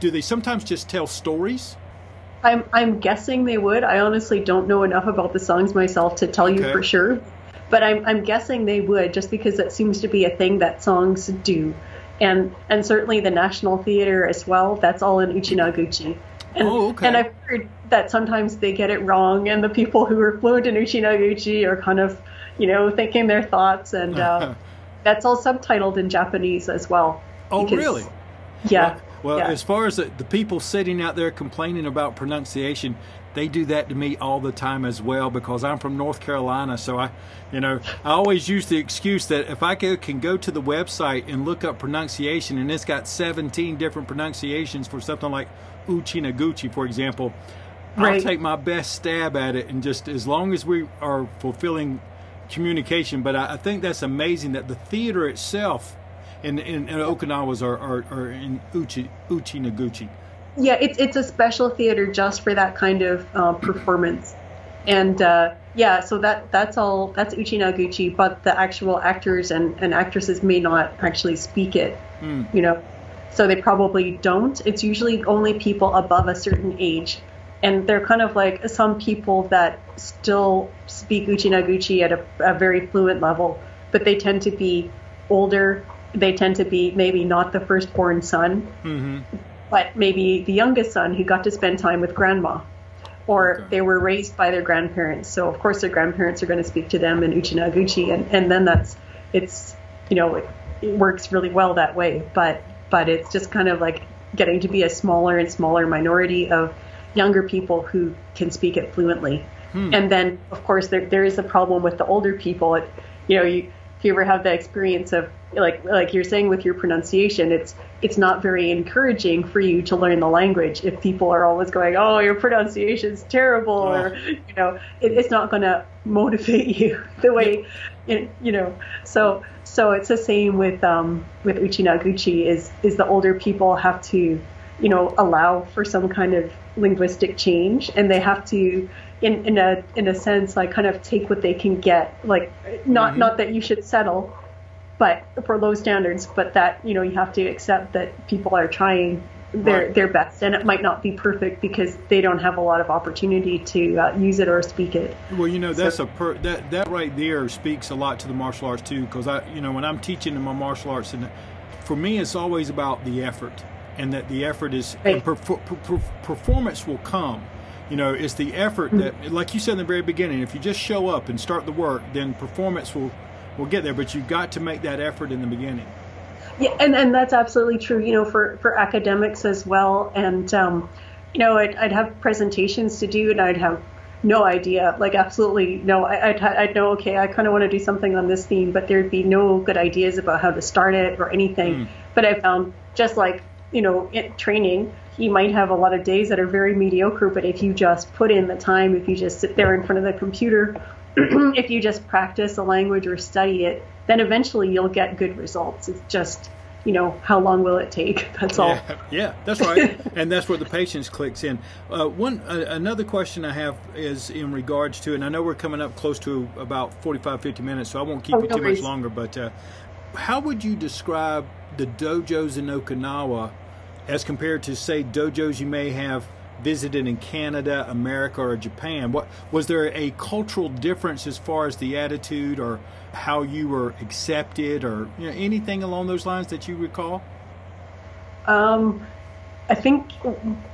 do they sometimes just tell stories? I'm I'm guessing they would. I honestly don't know enough about the songs myself to tell you for sure, but I'm I'm guessing they would just because that seems to be a thing that songs do, and and certainly the National Theater as well. That's all in Uchinaguchi. And, Oh, okay. and I've heard that sometimes they get it wrong, and the people who are fluent in Uchinaguchi are kind of, you know, thinking their thoughts, and uh, that's all subtitled in Japanese as well. Oh, because- really? Yeah. Well, yeah. as far as the, the people sitting out there complaining about pronunciation, they do that to me all the time as well because I'm from North Carolina. So I, you know, I always use the excuse that if I go, can go to the website and look up pronunciation and it's got 17 different pronunciations for something like Uchinaguchi, for example, I'll take my best stab at it and just as long as we are fulfilling communication. But I, I think that's amazing that the theater itself in, in, in Okinawa's are, are, are in Uchi, Uchinaguchi. Yeah, it's it's a special theater just for that kind of uh, performance, and uh, yeah, so that that's all that's Uchinaguchi, but the actual actors and, and actresses may not actually speak it, you know, so they probably don't. It's usually only people above a certain age, and they're kind of like some people that still speak Uchinaguchi at a, a very fluent level, but they tend to be older. They tend to be maybe not the firstborn son but maybe the youngest son who got to spend time with grandma. Or they were raised by their grandparents, so of course their grandparents are going to speak to them in Uchinaguchi, and, and then that's it's you know it, it works really well that way. But but it's just kind of like getting to be a smaller and smaller minority of younger people who can speak it fluently. Hmm. And then of course there there is a problem with the older people. It, you know you if you ever have the experience of like like you're saying with your pronunciation, it's it's not very encouraging for you to learn the language if people are always going, oh, your pronunciation's terrible, or you know, it, it's not going to motivate you the way, you know. So so it's the same with um, with Uchinaguchi is is the older people have to, you know, allow for some kind of linguistic change, and they have to. In, in a in a sense, like kind of take what they can get. Like, not not that you should settle, but for low standards, but that you know you have to accept that people are trying their Right. their best, and it might not be perfect because they don't have a lot of opportunity to uh, use it or speak it. Well, you know that's a per, that that right there speaks a lot to the martial arts too. Because I, you know, when I'm teaching in my martial arts, and for me, it's always about the effort, and that the effort is Right. per, per- performance will come. You know, it's the effort that, like you said in the very beginning, if you just show up and start the work, then performance will will get there. But you've got to make that effort in the beginning. Yeah, and, and that's absolutely true. You know, for, for academics as well. And um, you know, I'd, I'd have presentations to do, and I'd have no idea, like absolutely no. I, I'd, I'd know, okay, I kind of want to do something on this theme, but there'd be no good ideas about how to start it or anything. But I found just like you know, in training, you might have a lot of days that are very mediocre, but if you just put in the time, if you just sit there in front of the computer, if you just practice a language or study it, then eventually you'll get good results. It's just, you know, how long will it take? That's all. Yeah, yeah, that's right, and that's where the patience clicks in. Uh, one uh, another question I have is in regards to, and I know we're coming up close to about 45, 50 minutes, so I won't keep Oh, you no too much longer. But uh, how would you describe the dojos in Okinawa as compared to, say, dojos you may have visited in Canada, America, or Japan? What was there a cultural difference as far as the attitude or how you were accepted, or you know, anything along those lines that you recall? Um, I think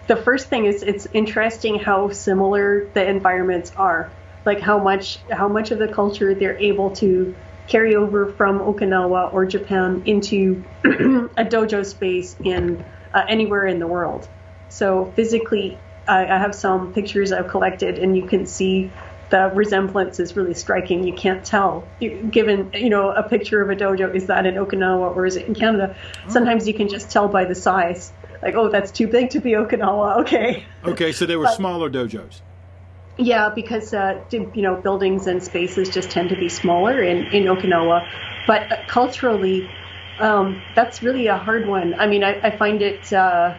the first thing is it's interesting how similar the environments are. Like how much how much of the culture they're able to carry over from Okinawa or Japan into a dojo space in uh, anywhere in the world. So physically, I, I have some pictures I've collected, and you can see the resemblance is really striking. You can't tell, given you know a picture of a dojo, is that in Okinawa or is it in Canada? Sometimes you can just tell by the size. Like, oh, that's too big to be Okinawa. Okay. Okay, so they were But- smaller dojos. Yeah, because uh, you know buildings and spaces just tend to be smaller in in Okinawa, but uh, culturally, um, that's really a hard one. I mean, I, I find it uh,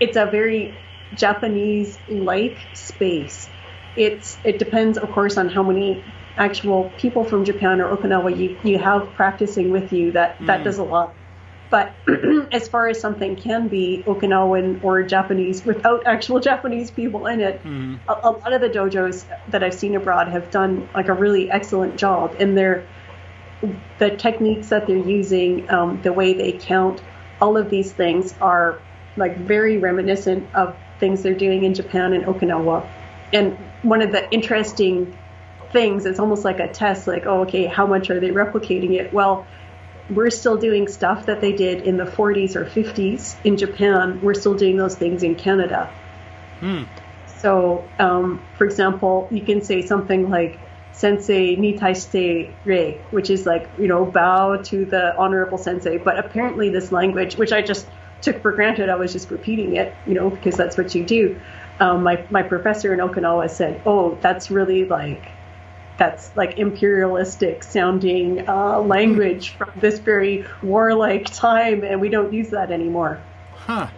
it's a very Japanese-like space. It's it depends, of course, on how many actual people from Japan or Okinawa you, you have practicing with you, that, that mm. does a lot. But as far as something can be Okinawan or Japanese without actual Japanese people in it, mm. a, a, lot of the dojos that I've seen abroad have done like a really excellent job. And they're the techniques that they're using, um, the way they count, all of these things are like very reminiscent of things they're doing in Japan and Okinawa. And one of the interesting things, it's almost like a test, like, oh, okay, how much are they replicating it? Well, we're still doing stuff that they did in the 40s or 50s in Japan. We're still doing those things in Canada. Hmm. So, um, for example, you can say something like "sensei ni taishite rei," which is like you know bow to the honorable sensei. But apparently, this language, which I just took for granted, I was just repeating it, you know, because that's what you do. Um, my my professor in Okinawa said, "Oh, that's really like." that's like imperialistic sounding uh, language from this very warlike time, and we don't use that anymore. Huh.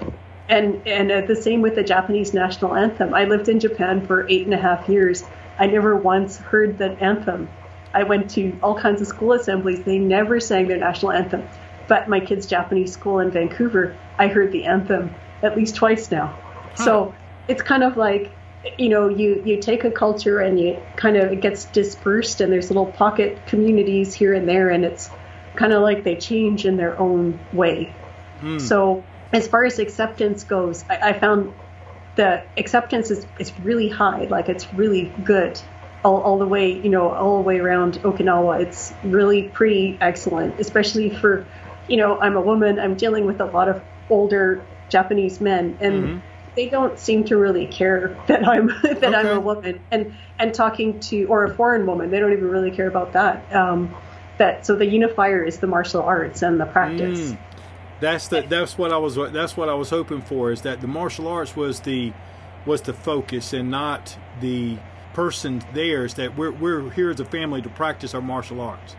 And and uh, the same with the Japanese national anthem. I lived in Japan for eight and a half years. I never once heard the anthem. I went to all kinds of school assemblies. They never sang their national anthem. But my kids' Japanese school in Vancouver, I heard the anthem at least twice now. Huh. So it's kind of like you know you you take a culture and you kind of it gets dispersed and there's little pocket communities here and there and it's kind of like they change in their own way mm. so as far as acceptance goes I, I, found the acceptance is, is really high like it's really good all, all the way you know all the way around okinawa it's really pretty excellent especially for you know i'm a woman i'm dealing with a lot of older japanese men and mm-hmm they don't seem to really care that I'm that okay. I'm a woman and and talking to or a foreign woman. They don't even really care about that. Um, that so the unifier is the martial arts and the practice. Mm. That's the that's what I was that's what I was hoping for is that the martial arts was the was the focus and not the person theirs that we're we're here as a family to practice our martial arts.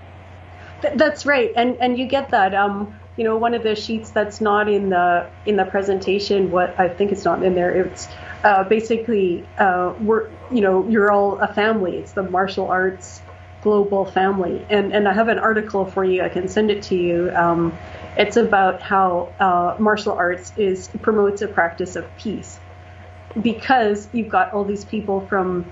that's right, and and you get that. Um, you know, one of the sheets that's not in the in the presentation, what I think it's not in there. It's uh, basically uh, we're you know you're all a family. It's the martial arts global family, and and I have an article for you. I can send it to you. Um, it's about how uh, martial arts is promotes a practice of peace because you've got all these people from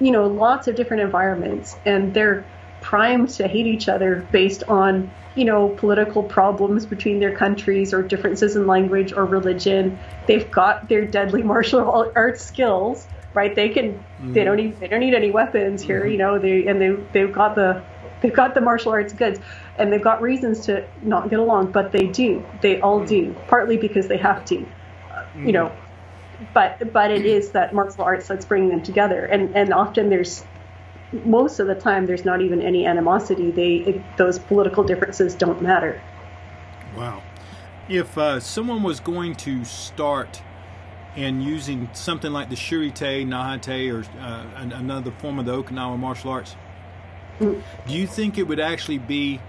you know lots of different environments, and they're primed to hate each other based on you know political problems between their countries or differences in language or religion they've got their deadly martial arts skills right they can mm-hmm. they don't need they don't need any weapons here mm-hmm. you know they and they they've got the they've got the martial arts goods and they've got reasons to not get along but they do they all mm-hmm. do partly because they have to mm-hmm. you know but but it is that martial arts that's bringing them together and and often there's most of the time there's not even any animosity. They it, those political differences don't matter. Wow. If uh, someone was going to start and using something like the Shurite, Nahate, or uh, another form of the Okinawa martial arts, mm. Do you think it would actually be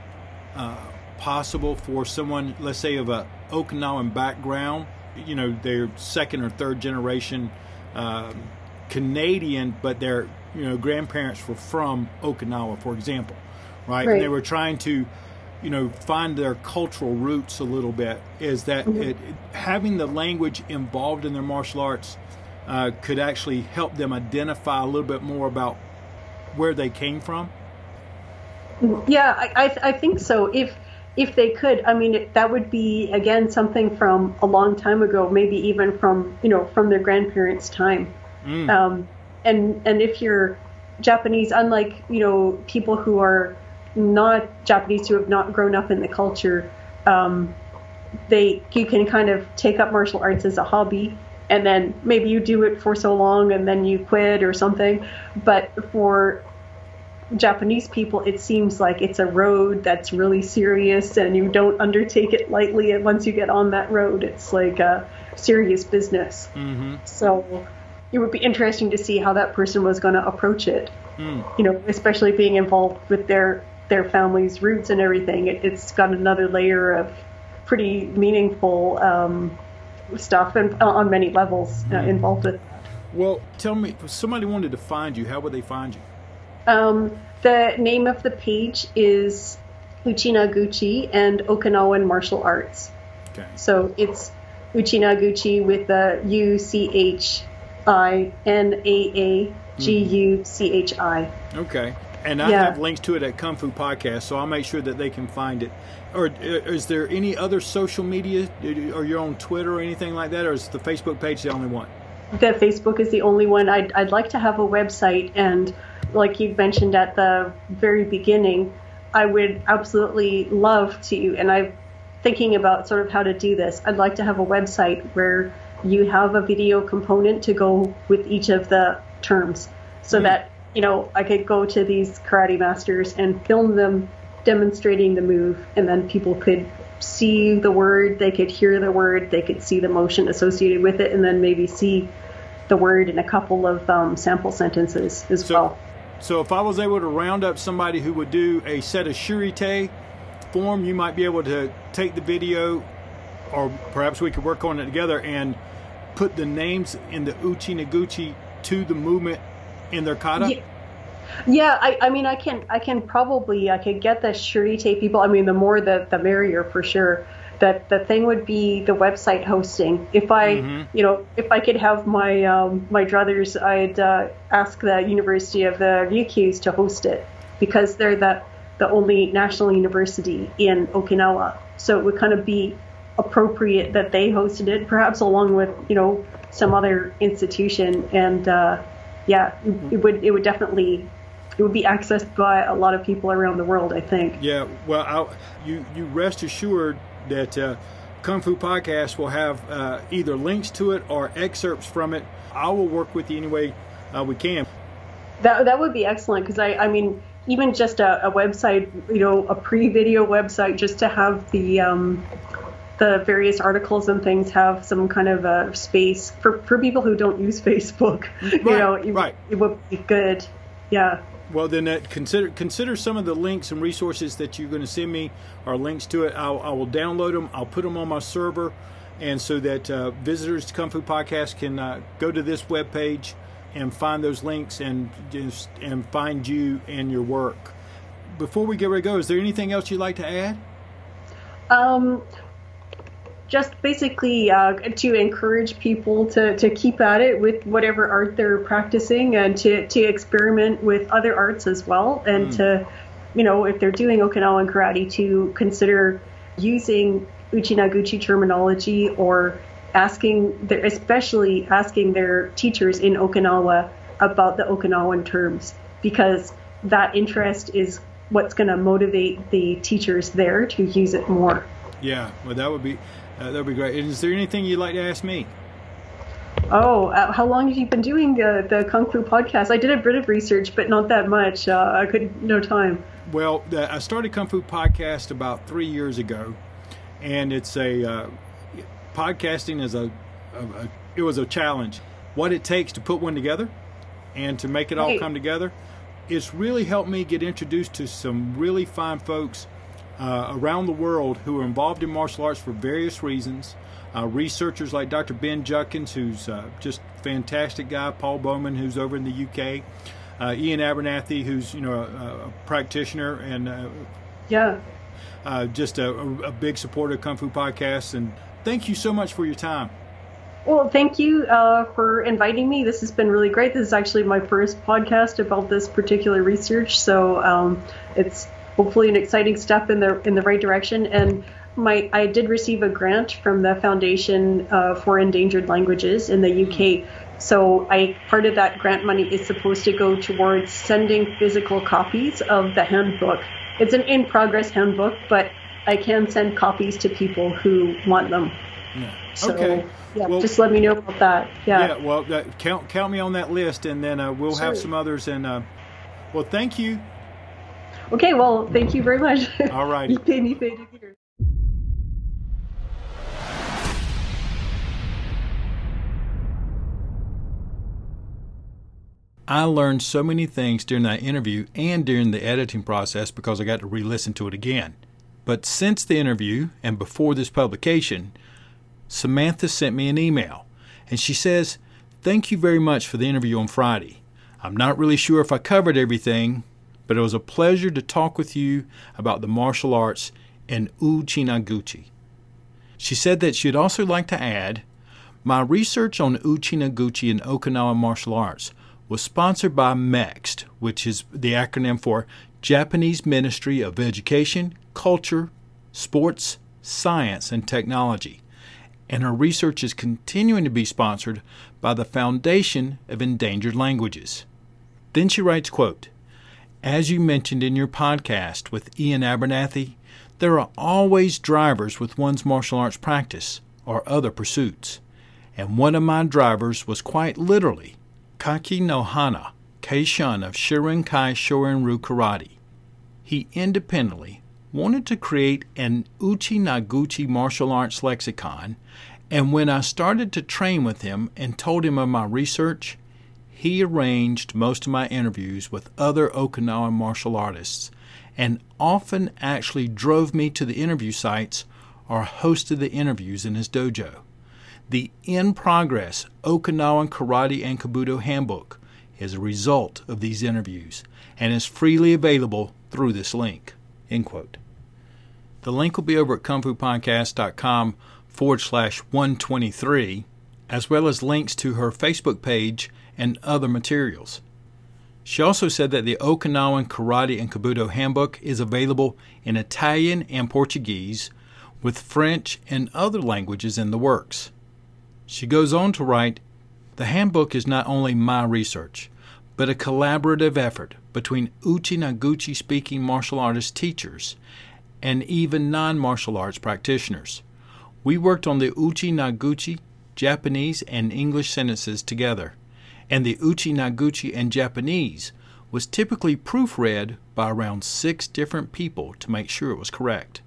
uh, possible for someone, let's say, of a Okinawan background, you know, they're second or third generation um, Canadian, but they're you know grandparents were from Okinawa, for example, right? right. And they were trying to you know find their cultural roots a little bit. Is that mm-hmm. it, having the language involved in their martial arts uh, could actually help them identify a little bit more about where they came from? Yeah, I, I, I think so. If if they could, I mean, it, that would be again something from a long time ago, maybe even from you know from their grandparents' time. Mm. Um, and and if you're Japanese, unlike you know people who are not Japanese who have not grown up in the culture, um, they you can kind of take up martial arts as a hobby, and then maybe you do it for so long and then you quit or something. But for Japanese people, it seems like it's a road that's really serious, and you don't undertake it lightly. And once you get on that road, it's like a serious business. Mm-hmm. So it would be interesting to see how that person was going to approach it. Mm. You know, especially being involved with their their family's roots and everything. It, has got another layer of pretty meaningful um, stuff and uh, on many levels uh, mm. involved with. Well, tell me, if somebody wanted to find you, how would they find you? Um, the name of the page is Uchina-Guchi and Okinawan Martial Arts. Okay. So it's Uchina-Guchi with the U C H I N A A G U C H I. Okay. And I Yeah. have links to it at Kung Fu Podcast, so I'll make sure that they can find it. Or uh, is there any other social media? Are you on Twitter or anything like that, or is the Facebook page the only one? The Facebook is the only one. I'd, I'd like to have a website, and like you mentioned at the very beginning, I would absolutely love to, and I'm thinking about sort of how to do this. I'd like to have a website where you have a video component to go with each of the terms so that, you know, I could go to these karate masters and film them demonstrating the move, and then people could see the word, they could hear the word, they could see the motion associated with it, and then maybe see the word in a couple of um, sample sentences as So- well. So if I was able to round up somebody who would do a set of shurite form, you might be able to take the video, or perhaps we could work on it together and put the names in the Uchi naguchi to the movement in their kata. Yeah. Yeah, I, I mean, I can, I can probably, I could get the Shurite people. I mean, the more the, the merrier for sure. That the thing would be the website hosting. If I, you know, if I could have my um, my druthers, I'd uh, ask the University of the Ryukyus to host it because they're the the only national university in Okinawa. So it would kind of be appropriate that they hosted it, perhaps along with you know some other institution. And uh, yeah, it, it would it would definitely it would be accessed by a lot of people around the world. I think. Yeah, well, I'll, you you rest assured that uh, Kung Fu Podcast will have uh, either links to it or excerpts from it. I will work with you any way uh, we can. That that would be excellent because I I mean even just a, a website you know a pre-video website just to have the um, the various articles and things have some kind of a space for for people who don't use Facebook. you know, it, right. it would be good. Yeah. Well, then that consider consider some of the links and resources that you're going to send me are links to it. I'll, I will download them. I'll put them on my server, and so that uh, visitors to Kung Fu Podcast can uh, go to this webpage and find those links and just and find you and your work. Before we get ready to go, is there anything else you'd like to add? Um, just basically uh, to encourage people to, to keep at it with whatever art they're practicing and to, to experiment with other arts as well. And to, you know, if they're doing Okinawan karate, to consider using Uchinaguchi terminology or asking, their, especially asking their teachers in Okinawa about the Okinawan terms because that interest is what's going to motivate the teachers there to use it more. Yeah, well, that would be that would be great. Is there anything you'd like to ask me? Oh, uh, how long have you been doing uh, the Kung Fu podcast? I did a bit of research, but not that much. Uh, I could no time. Well, the, I started Kung Fu Podcast about three years ago, and it's a uh, podcasting is a, a, a it was a challenge. What it takes to put one together and to make it all Right. come together, it's really helped me get introduced to some really fine folks uh, around the world who are involved in martial arts for various reasons. Uh, researchers like Dr. Ben Judkins, who's uh, just fantastic guy, Paul Bowman, who's over in the UK, uh, Iain Abernethy, who's you know a, a practitioner and uh, Yeah. uh, just a, a, a big supporter of Kung Fu podcasts. And thank you so much for your time. Well, thank you uh, for inviting me. This has been really great. This is actually my first podcast about this particular research, so um, it's hopefully an exciting step in the in the right direction. And my I did receive a grant from the Foundation uh, for Endangered Languages in the UK. So I part of that grant money is supposed to go towards sending physical copies of the handbook. It's an in progress handbook, but I can send copies to people who want them. Yeah. So okay. yeah, Well- just let me know about that. Yeah. Yeah. Well, that, count count me on that list, and then uh, we'll have some others. And uh, well, thank you. Okay, well, thank you very much. All right. righty. You paid me paid to. I learned so many things during that interview and during the editing process because I got to re listen to it again. But since the interview and before this publication, Samantha sent me an email and she says, Thank you very much for the interview on Friday. I'm not really sure if I covered everything, but it was a pleasure to talk with you about the martial arts and Uchinaguchi. She said that she'd also like to add My research on Uchinaguchi and Okinawa martial arts was sponsored by MEXT, which is the acronym for Japanese Ministry of Education, Culture, Sports, Science, and Technology. And her research is continuing to be sponsored by the Foundation of Endangered Languages. Then she writes, quote, As you mentioned in your podcast with Iain Abernethy, there are always drivers with one's martial arts practice or other pursuits. And one of my drivers was quite literally Kaki Nohana, Keishun of Shirinkai Shorin-ryu Karate. He independently wanted to create an Uchi Naguchi martial arts lexicon, and when I started to train with him and told him of my research, he arranged most of my interviews with other Okinawan martial artists and often actually drove me to the interview sites or hosted the interviews in his dojo. The in progress Okinawan Karate and Kobudo Handbook is a result of these interviews and is freely available through this link. End quote. The link will be over at kungfupodcast.com forward slash 123, as well as links to her Facebook page and other materials. She also said that the Okinawan Karate and Kobudo Handbook is available in Italian and Portuguese, with French and other languages in the works. She goes on to write The handbook is not only my research, but a collaborative effort between Uchi Naguchi speaking martial artist teachers and even non martial arts practitioners. We worked on the Uchi Naguchi Japanese and English sentences together, and the Uchi Naguchi and Japanese was typically proofread by around six different people to make sure it was correct.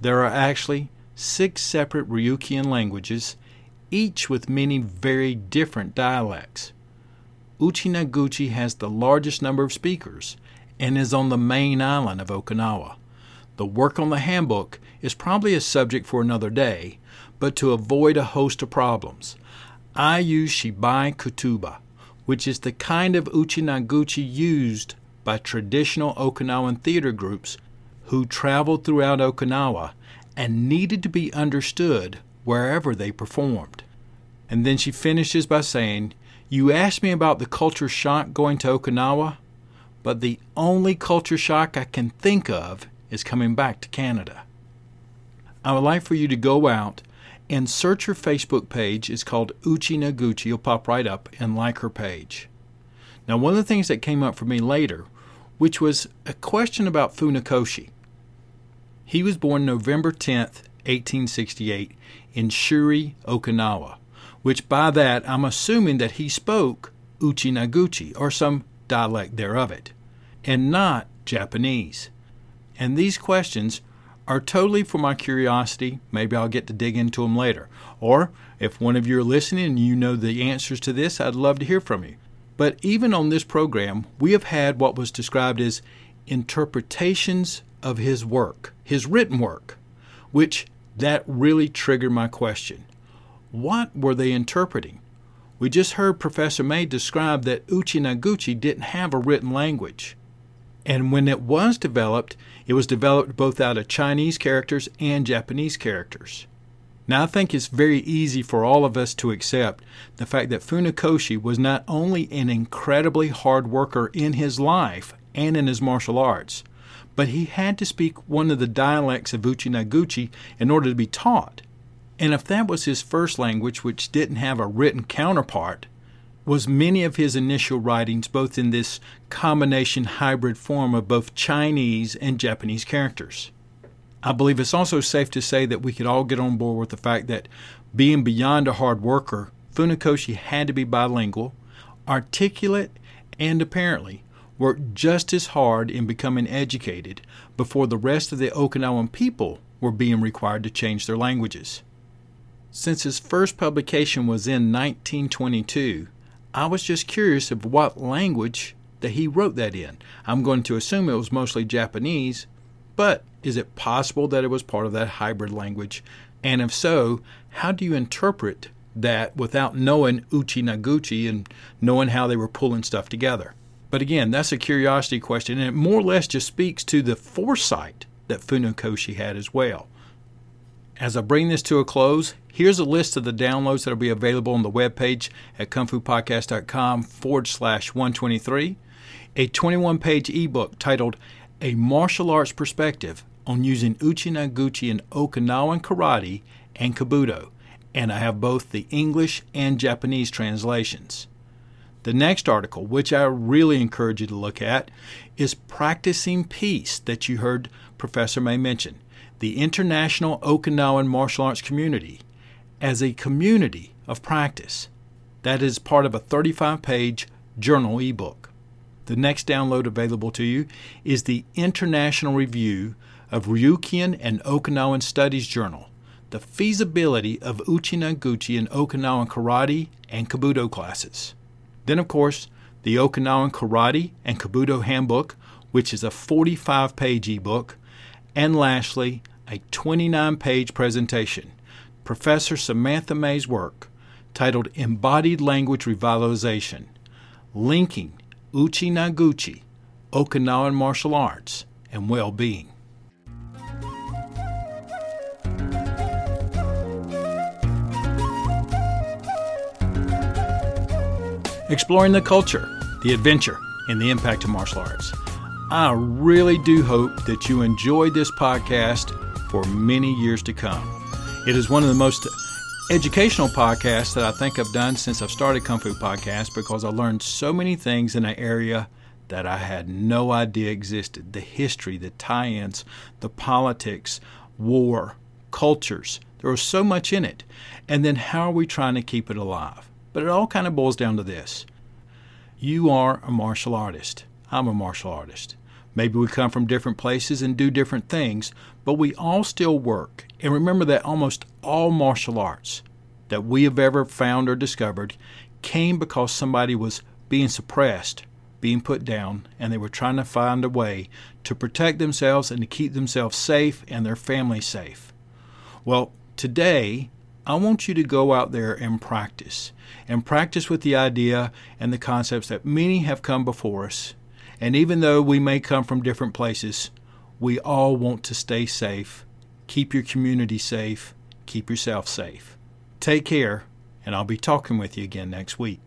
There are actually six separate Ryukyuan languages, each with many very different dialects. Uchi Naguchi has the largest number of speakers and is on the main island of Okinawa. The work on the handbook is probably a subject for another day, but to avoid a host of problems, I use Shibai Kutuba, which is the kind of uchinaguchi used by traditional Okinawan theater groups who traveled throughout Okinawa and needed to be understood wherever they performed. And then she finishes by saying, You asked me about the culture shock going to Okinawa, but the only culture shock I can think of is coming back to Canada. I would like for you to go out and search her Facebook page. It's called Uchi Naguchi. You'll pop right up and like her page. Now, one of the things that came up for me later, which was a question about Funakoshi. He was born November 10th, 1868, in Shuri, Okinawa, which by that I'm assuming that he spoke Uchi Naguchi or some dialect thereof it, and not Japanese. And these questions are totally for my curiosity. Maybe I'll get to dig into them later. Or if one of you are listening and you know the answers to this, I'd love to hear from you. But even on this program, we have had what was described as interpretations of his work, his written work, which that really triggered my question. What were they interpreting? We just heard Professor May describe that Uchi Naguchi didn't have a written language. And when it was developed, it was developed both out of Chinese characters and Japanese characters. Now, I think it's very easy for all of us to accept the fact that Funakoshi was not only an incredibly hard worker in his life and in his martial arts, but he had to speak one of the dialects of Uchinaguchi in order to be taught. And if that was his first language, which didn't have a written counterpart, was many of his initial writings both in this combination hybrid form of both Chinese and Japanese characters. I believe it's also safe to say that we could all get on board with the fact that being beyond a hard worker, Funakoshi had to be bilingual, articulate, and apparently worked just as hard in becoming educated before the rest of the Okinawan people were being required to change their languages. Since his first publication was in 1922, I was just curious of what language that he wrote that in. I'm going to assume it was mostly Japanese, but is it possible that it was part of that hybrid language? And if so, how do you interpret that without knowing Uchi Naguchi and knowing how they were pulling stuff together. But again, that's a curiosity question, and it more or less just speaks to the foresight that Funakoshi had as well. As I bring this to a close, here's a list of the downloads that will be available on the webpage at kungfupodcast.com forward slash 123. A 21 page ebook titled A Martial Arts Perspective on Using Uchinaguchi in Okinawan Karate and Kobudo. and I have both the English and Japanese translations. The next article, which I really encourage you to look at, is Practicing Peace that you heard Professor May mention. The International Okinawan Martial Arts Community as a community of practice. That is part of a 35 page journal ebook. The next download available to you is the International Review of Ryukyuan and Okinawan Studies Journal, the feasibility of Uchinaguchi in Okinawan karate and Kobudo classes. Then, of course, the Okinawan Karate and Kobudo Handbook, which is a 45 page ebook, and lastly, a 29 page presentation, Professor Samantha May's work titled Embodied Language Revitalization, linking Uchi Naguchi, Okinawan martial arts, and well being. exploring the culture, the adventure, and the impact of martial arts. I really do hope that you enjoyed this podcast for many years to come. It is one of the most educational podcasts that I think I've done since I've started Kung Fu Podcast because I learned so many things in an area that I had no idea existed the history, the tie ins, the politics, war, cultures. There was so much in it. And then how are we trying to keep it alive? But it all kind of boils down to this you are a martial artist. I'm a martial artist. Maybe we come from different places and do different things, but we all still work. And remember that almost all martial arts that we have ever found or discovered came because somebody was being suppressed, being put down, and they were trying to find a way to protect themselves and to keep themselves safe and their family safe. Well, today I want you to go out there and practice, and practice with the idea and the concepts that many have come before us. And even though we may come from different places, we all want to stay safe, keep your community safe, keep yourself safe. Take care, and I'll be talking with you again next week.